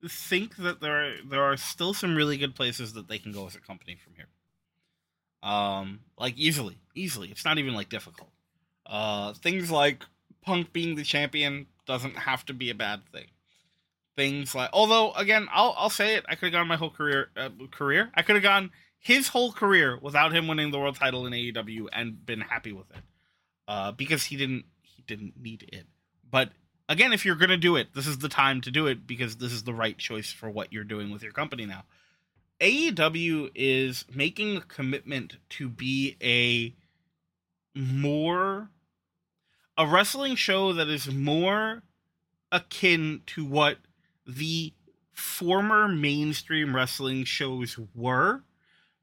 think that there are, there are still some really good places that they can go as a company from here. Um, like easily, easily. It's not even like difficult. Uh, things like Punk being the champion doesn't have to be a bad thing. Things like, although again, I'll I'll say it. I could have gone my whole career uh, career. I could have gone his whole career without him winning the world title in AEW and been happy with it. Uh, because he didn't didn't need it. But again, if you're gonna do it, this is the time to do it because this is the right choice for what you're doing with your company now. AEW is making a commitment to be a more a wrestling show that is more akin to what the former mainstream wrestling shows were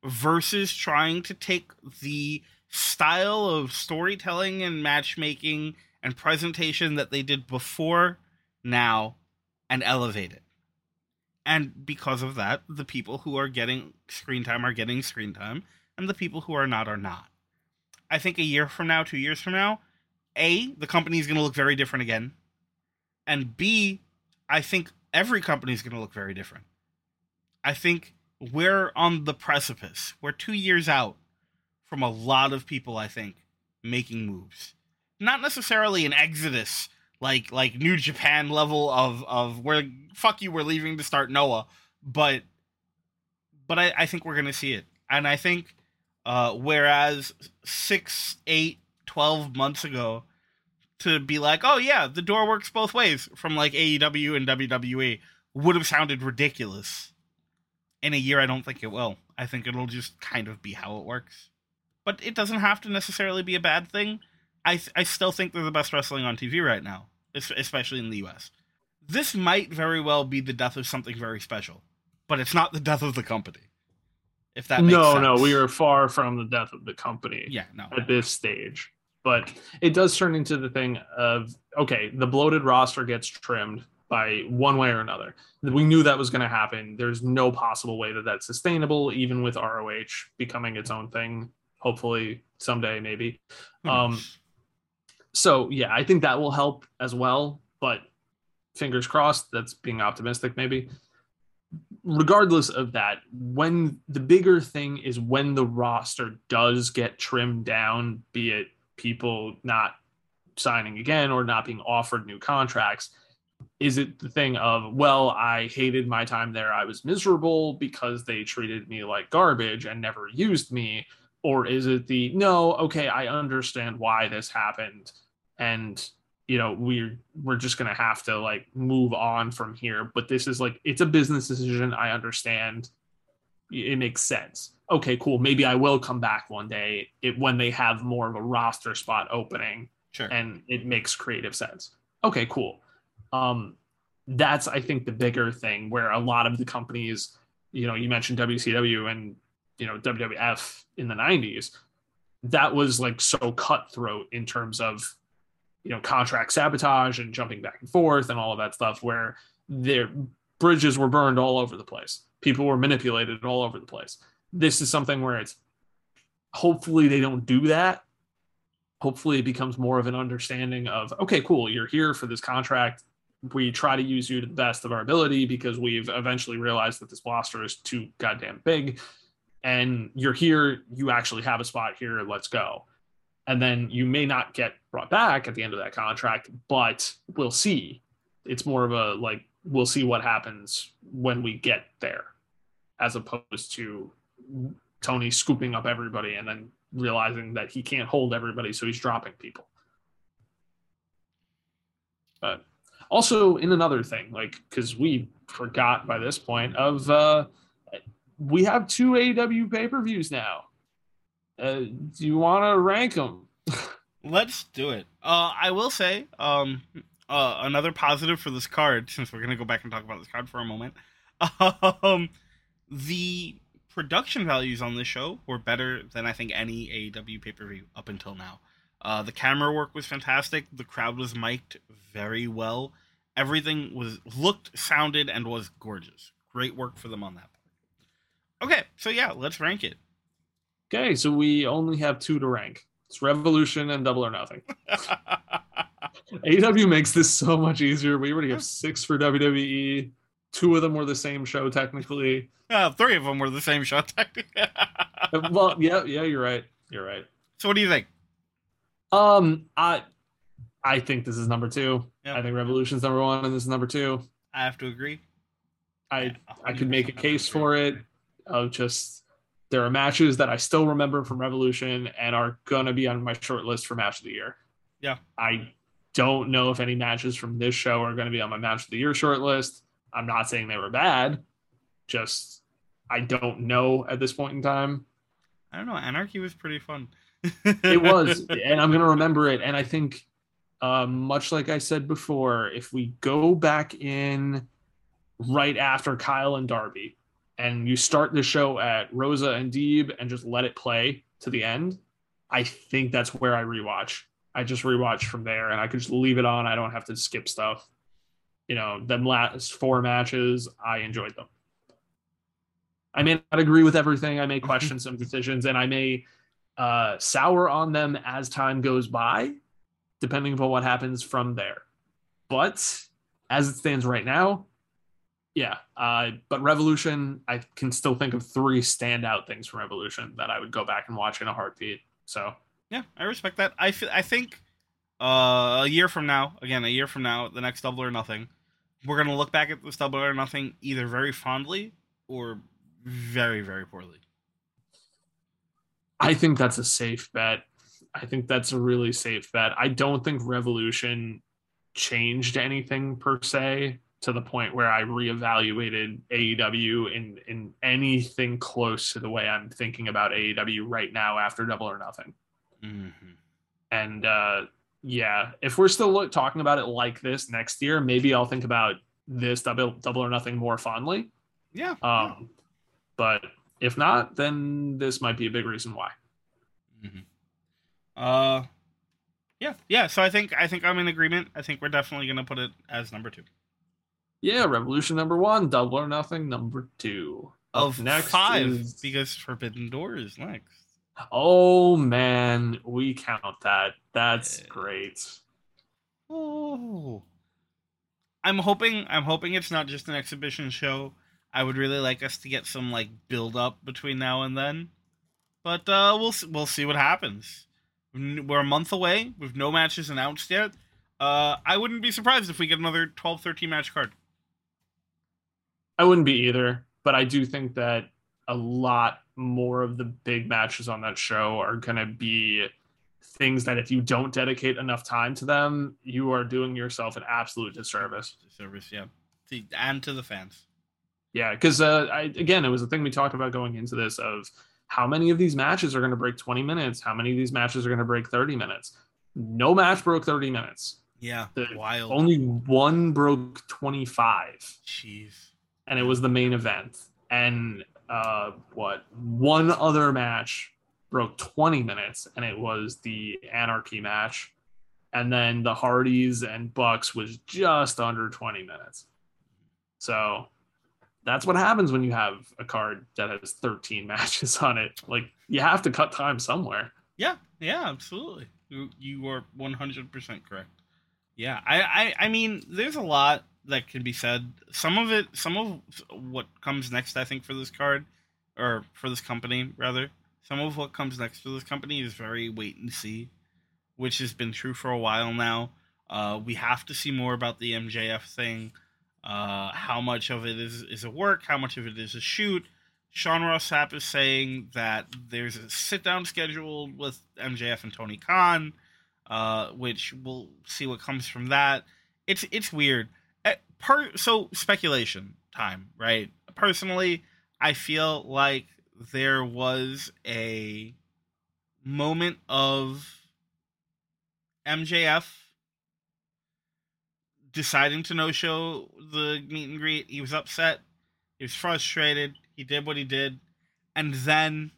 versus trying to take the style of storytelling and matchmaking and presentation that they did before now and elevate it. And because of that, the people who are getting screen time are getting screen time, and the people who are not are not. I think a year from now, two years from now, A, the company is going to look very different again. And B, I think every company is going to look very different. I think we're on the precipice. We're two years out from a lot of people, I think, making moves. Not necessarily an exodus like like New Japan level of of where fuck you we're leaving to start Noah, but but I, I think we're gonna see it. And I think uh whereas six, eight, twelve months ago to be like, oh yeah, the door works both ways from like AEW and WWE would have sounded ridiculous. In a year, I don't think it will. I think it'll just kind of be how it works. But it doesn't have to necessarily be a bad thing. I I still think they're the best wrestling on TV right now, especially in the US. This might very well be the death of something very special, but it's not the death of the company. If that makes no, sense. no, we are far from the death of the company yeah no at this stage. But it does turn into the thing of okay, the bloated roster gets trimmed by one way or another. We knew that was going to happen. There's no possible way that that's sustainable, even with ROH becoming its own thing. Hopefully someday, maybe. Um? So yeah, I think that will help as well. But fingers crossed, that's being optimistic, maybe. Regardless of that, when the bigger thing is when the roster does get trimmed down, be it people not signing again or not being offered new contracts, is it the thing of, well, I hated my time there. I was miserable because they treated me like garbage and never used me? Or is it the, no, okay, I understand why this happened. And, you know, we're, we're just going to have to like move on from here. But this is like, it's a business decision. I understand. It makes sense. Okay, cool. Maybe I will come back one day it, when they have more of a roster spot opening sure and it makes creative sense. Okay, cool. Um, that's I think the bigger thing where a lot of the companies, you know, you mentioned WCW and you know WWF in the '90s, that was like so cutthroat in terms of you know contract sabotage and jumping back and forth and all of that stuff, where their bridges were burned all over the place. People were manipulated all over the place. This is something where it's hopefully they don't do that hopefully it becomes more of an understanding of okay cool you're here for this contract we try to use you to the best of our ability because we've eventually realized that this roster is too goddamn big and you're here you actually have a spot here let's go and then you may not get brought back at the end of that contract, but we'll see. It's more of a like we'll see what happens when we get there, as opposed to Tony scooping up everybody and then realizing that he can't hold everybody, so he's dropping people. But also in another thing, like because we forgot by this point of uh we have two AEW pay-per-views now. Uh, do you want to rank them? Let's do it. Uh, I will say, um, uh, another positive for this card, since we're gonna go back and talk about this card for a moment. Um, the production values on this show were better than I think any AEW pay per view up until now. Uh, the camera work was fantastic. The crowd was mic'd very well. Everything was looked, sounded, and was gorgeous. Great work for them on that. Okay, so yeah, let's rank it. Okay, so we only have two to rank. It's Revolution and Double or Nothing. AW makes this so much easier. We already have six for WWE. Two of them were the same show, technically. Uh, three of them were the same show, technically. well, yeah, yeah, you're right. You're right. So, what do you think? Um, I, I think this is number two. Yep. I think Revolution's number one, and this is number two. I have to agree. I Yeah, I could make a case for it. Of just there are matches that I still remember from Revolution and are gonna be on my short list for match of the year. Yeah. I don't know if any matches from this show are gonna be on my match of the year short list. I'm not saying they were bad, just I don't know at this point in time. I don't know. Anarchy was pretty fun. It was, and I'm gonna remember it. And I think, uh, much like I said before, if we go back in right after Kyle and Darby, and you start the show at Rosa and Deeb and just let it play to the end, I think that's where I rewatch. I just rewatch from there, and I could just leave it on. I don't have to skip stuff. You know, them last four matches, I enjoyed them. I may not agree with everything. I may question some decisions, and I may uh, sour on them as time goes by, depending upon what happens from there. But as it stands right now, yeah. Uh, but Revolution, I can still think of three standout things from Revolution that I would go back and watch in a heartbeat. So yeah, I respect that. I feel, I think uh, a year from now, again, a year from now, the next Double or Nothing, we're gonna look back at this Double or Nothing either very fondly or very, very poorly. I think that's a safe bet. I think that's a really safe bet. I don't think Revolution changed anything per se to the point where I reevaluated AEW in in anything close to the way I'm thinking about AEW right now after Double or Nothing. Mm-hmm. And uh, yeah, if we're still look, talking about it like this next year, maybe I'll think about this double double or nothing more fondly. Yeah. Um, but if not, then this might be a big reason why. Uh, yeah, yeah. So I think I think I'm in agreement. I think we're definitely gonna put it as number two Yeah, Revolution number one, double or nothing number two. Of next five is- because Forbidden Door is next. Oh man, we count that. That's Yeah. great. Oh, I'm hoping I'm hoping it's not just an exhibition show. I would really like us to get some like build up between now and then, but uh, we'll we'll see what happens. We're a month away with no matches announced yet. Uh, I wouldn't be surprised if we get another 12, 13 match card. I wouldn't be either, but I do think that a lot more of the big matches on that show are going to be things that if you don't dedicate enough time to them, you are doing yourself an absolute disservice. Service, yeah, and to the fans. Yeah, because uh, I, again, it was a thing we talked about going into this of how many of these matches are going to break 20 minutes, how many of these matches are going to break 30 minutes. No match broke 30 minutes. Yeah, The- wild. Only one broke 25. Jeez. And it was the main event. And uh, what one other match broke 20 minutes, and it was the Anarchy match. And then the Hardys and Bucks was just under 20 minutes. So that's what happens when you have a card that has 13 matches on it. Like you have to cut time somewhere. Yeah, yeah, absolutely. You, you are one hundred percent correct. Yeah, I, I, I mean, there's a lot that can be said. Some of it, some of what comes next, I think, for this card, or for this company, rather. Some of what comes next for this company is very wait and see. which has been true for a while now. Uh, we have to see more about the MJF thing. Uh, how much of it is is a work? How much of it is a shoot? Sean Ross Sapp is saying that there's a sit down scheduled with MJF and Tony Khan, uh, which we'll see what comes from that. It's it's weird. Per, so speculation time, right? Personally, I feel like there was a moment of MJF deciding to no show the meet and greet. He was upset. He was frustrated. He did what he did, and then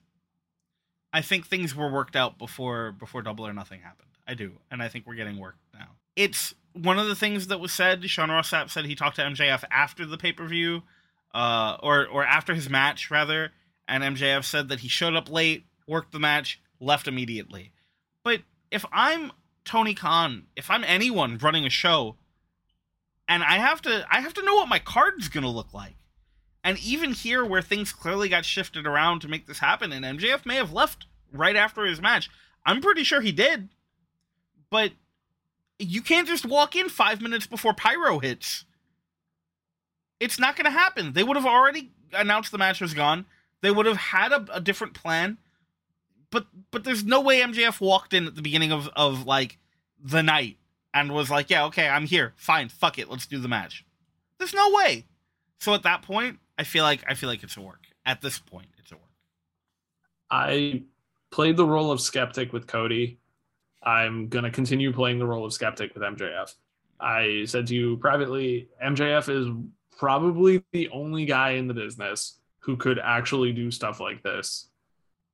I think things were worked out before before Double or Nothing happened. I do, and I think we're getting work now. It's one of the things that was said. Sean Ross Sapp said he talked to MJF after the pay per view, uh, or or after his match rather, and MJF said that he showed up late, worked the match, left immediately. But if I'm Tony Khan, if I'm anyone running a show, and I have to I have to know what my card's gonna look like. And even here where things clearly got shifted around to make this happen, and MJF may have left right after his match. I'm pretty sure he did. But you can't just walk in five minutes before Pyro hits. It's not gonna happen. They would have already announced the match was gone. They would have had a, a different plan. But but there's no way MJF walked in at the beginning of, of like the night and was like, yeah, okay, I'm here. Fine, fuck it, let's do the match. There's no way. So at that point, I feel like I feel like it's a work. At this point, it's a work. I played the role of skeptic with Cody. I'm gonna continue playing the role of skeptic with MJF. I said to you privately, MJF is probably the only guy in the business who could actually do stuff like this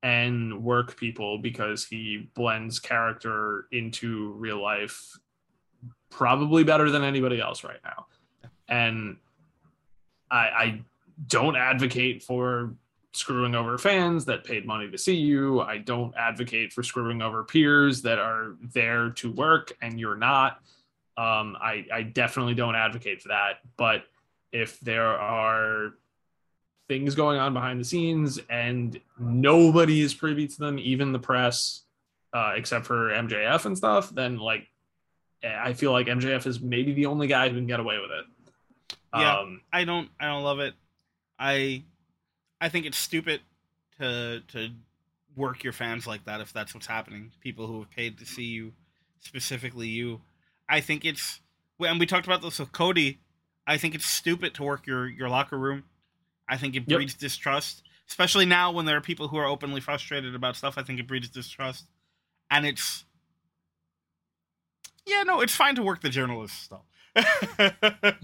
and work people because he blends character into real life probably better than anybody else right now. And I, I don't advocate for screwing over fans that paid money to see you. I don't advocate for screwing over peers that are there to work and you're not. Um, I, I definitely don't advocate for that. But if there are things going on behind the scenes and nobody is privy to them, even the press, uh, except for MJF and stuff, then like I feel like MJF is maybe the only guy who can get away with it. Yeah, um, I don't. I don't love it. I, I think it's stupid to to work your fans like that if that's what's happening. People who have paid to see you, specifically you. I think it's. And we talked about this with Cody. I think it's stupid to work your your locker room. I think it breeds yep. distrust, especially now when there are people who are openly frustrated about stuff. I think it breeds distrust, and it's yeah, no, it's fine to work the journalists though.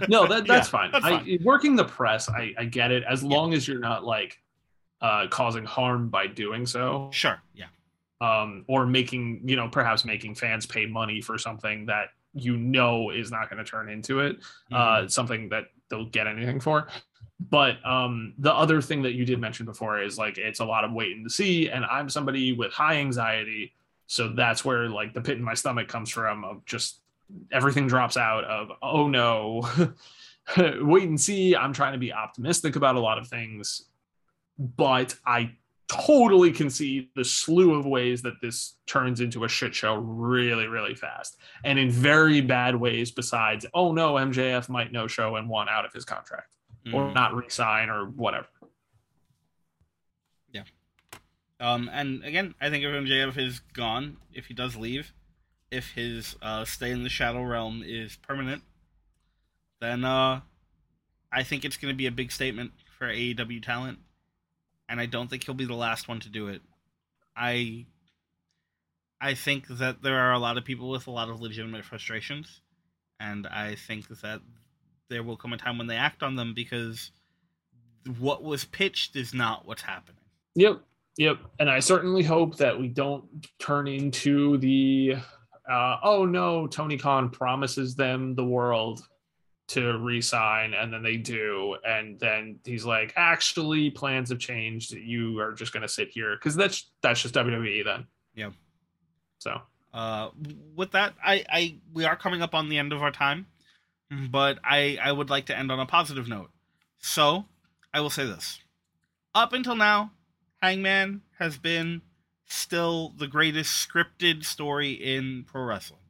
No, that that's yeah, fine. That's I. Working the press, I, I get it as long yeah. as you're not like uh, causing harm by doing so. Sure. Yeah. Um, or making you know perhaps making fans pay money for something that you know is not going to turn into it, uh, mm-hmm. uh, something that they'll get anything for. But um, the other thing that you did mention before is like it's a lot of waiting to see, and I'm somebody with high anxiety so that's where like the pit in my stomach comes from of just everything drops out of oh no wait and see i'm trying to be optimistic about a lot of things but i totally can see the slew of ways that this turns into a shit show really really fast and in very bad ways besides oh no mjf might no show and want out of his contract mm. or not resign or whatever Yeah. Um, and again, I think if MJF is gone, if he does leave, if his uh, stay in the Shadow Realm is permanent, then uh, I think it's going to be a big statement for AEW talent, and I don't think he'll be the last one to do it. I I think that there are a lot of people with a lot of legitimate frustrations, and I think that there will come a time when they act on them because what was pitched is not what's happening. Yep, Yep, and I certainly hope that we don't turn into the uh, oh no, Tony Khan promises them the world to resign, and then they do, and then he's like, actually, plans have changed. You are just gonna sit here because that's that's just WWE then. Yeah. So. Uh, with that, I, I we are coming up on the end of our time, but I I would like to end on a positive note. So I will say this: up until now, Hangman has been still the greatest scripted story in pro wrestling.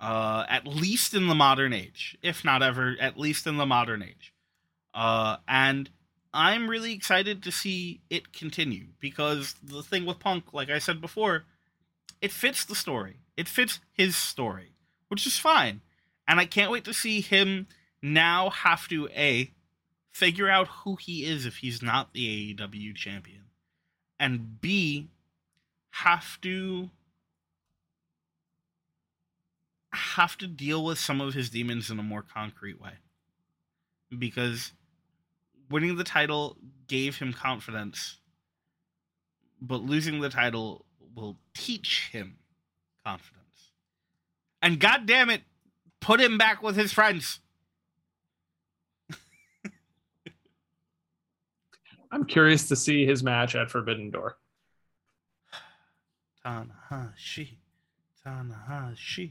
Uh, at least in the modern age, if not ever, at least in the modern age. Uh, and I'm really excited to see it continue because the thing with Punk, like I said before, it fits the story. It fits his story, which is fine. And I can't wait to see him now have to A, figure out who he is if he's not the AEW champion, and B, have to have to deal with some of his demons in a more concrete way. Because winning the title gave him confidence, but losing the title will teach him confidence. And god damn it, put him back with his friends. I'm curious to see his match at Forbidden Door. Tanahashi, Tanahashi,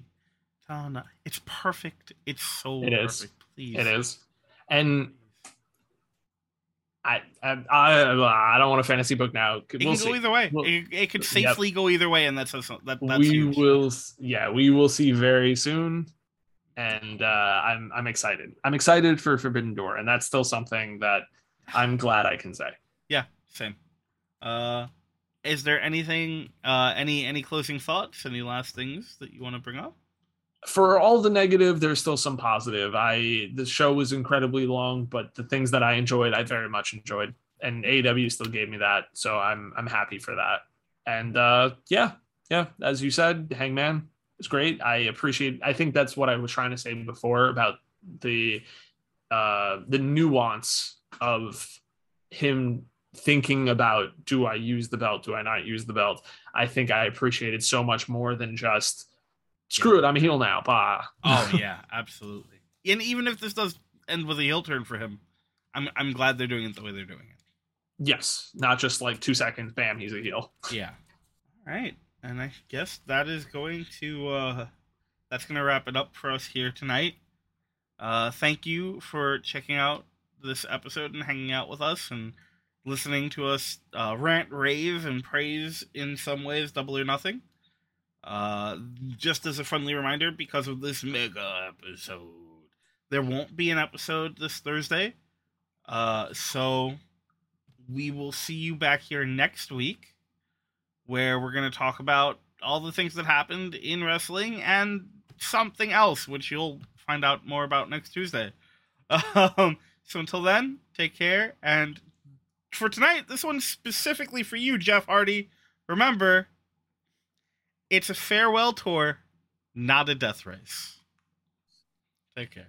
Tana. It's perfect. It's so It is. perfect. Please. It is, and I I I, I don't want a fantasy book now. It can We'll go either way. We'll- it, it could Yep. safely go either way, and that's that. That's we huge. will yeah we will see very soon and uh i'm i'm excited i'm excited for forbidden door and that's still something that i'm glad i can say Yeah, same. Uh, is there anything? Uh, any any closing thoughts? Any last things that you want to bring up? for all the negative there's still some positive i the show was incredibly long but the things that i enjoyed i very much enjoyed and aw still gave me that so i'm i'm happy for that and uh yeah yeah as you said hangman is great i appreciate i think that's what i was trying to say before about the uh the nuance of him thinking about do i use the belt do i not use the belt i think i appreciated so much more than just screw it i'm a heel now bah Oh yeah, absolutely. And even if this does end with a heel turn for him, I'm I'm glad they're doing it the way they're doing it. Yes, not just like two seconds, bam, he's a heel. Yeah. All right, and I guess that is going to uh, that's going to wrap it up for us here tonight. Uh, thank you for checking out this episode and hanging out with us and listening to us uh, rant, rave, and praise in some ways, double or nothing. Uh, just as a friendly reminder, because of this mega episode, there won't be an episode this Thursday. Uh, so we will see you back here next week, where we're going to talk about all the things that happened in wrestling and something else, which you'll find out more about next Tuesday. Um, so until then, take care. And for tonight, this one's specifically for you, Jeff Hardy. Remember, it's a farewell tour, not a death race. Take care.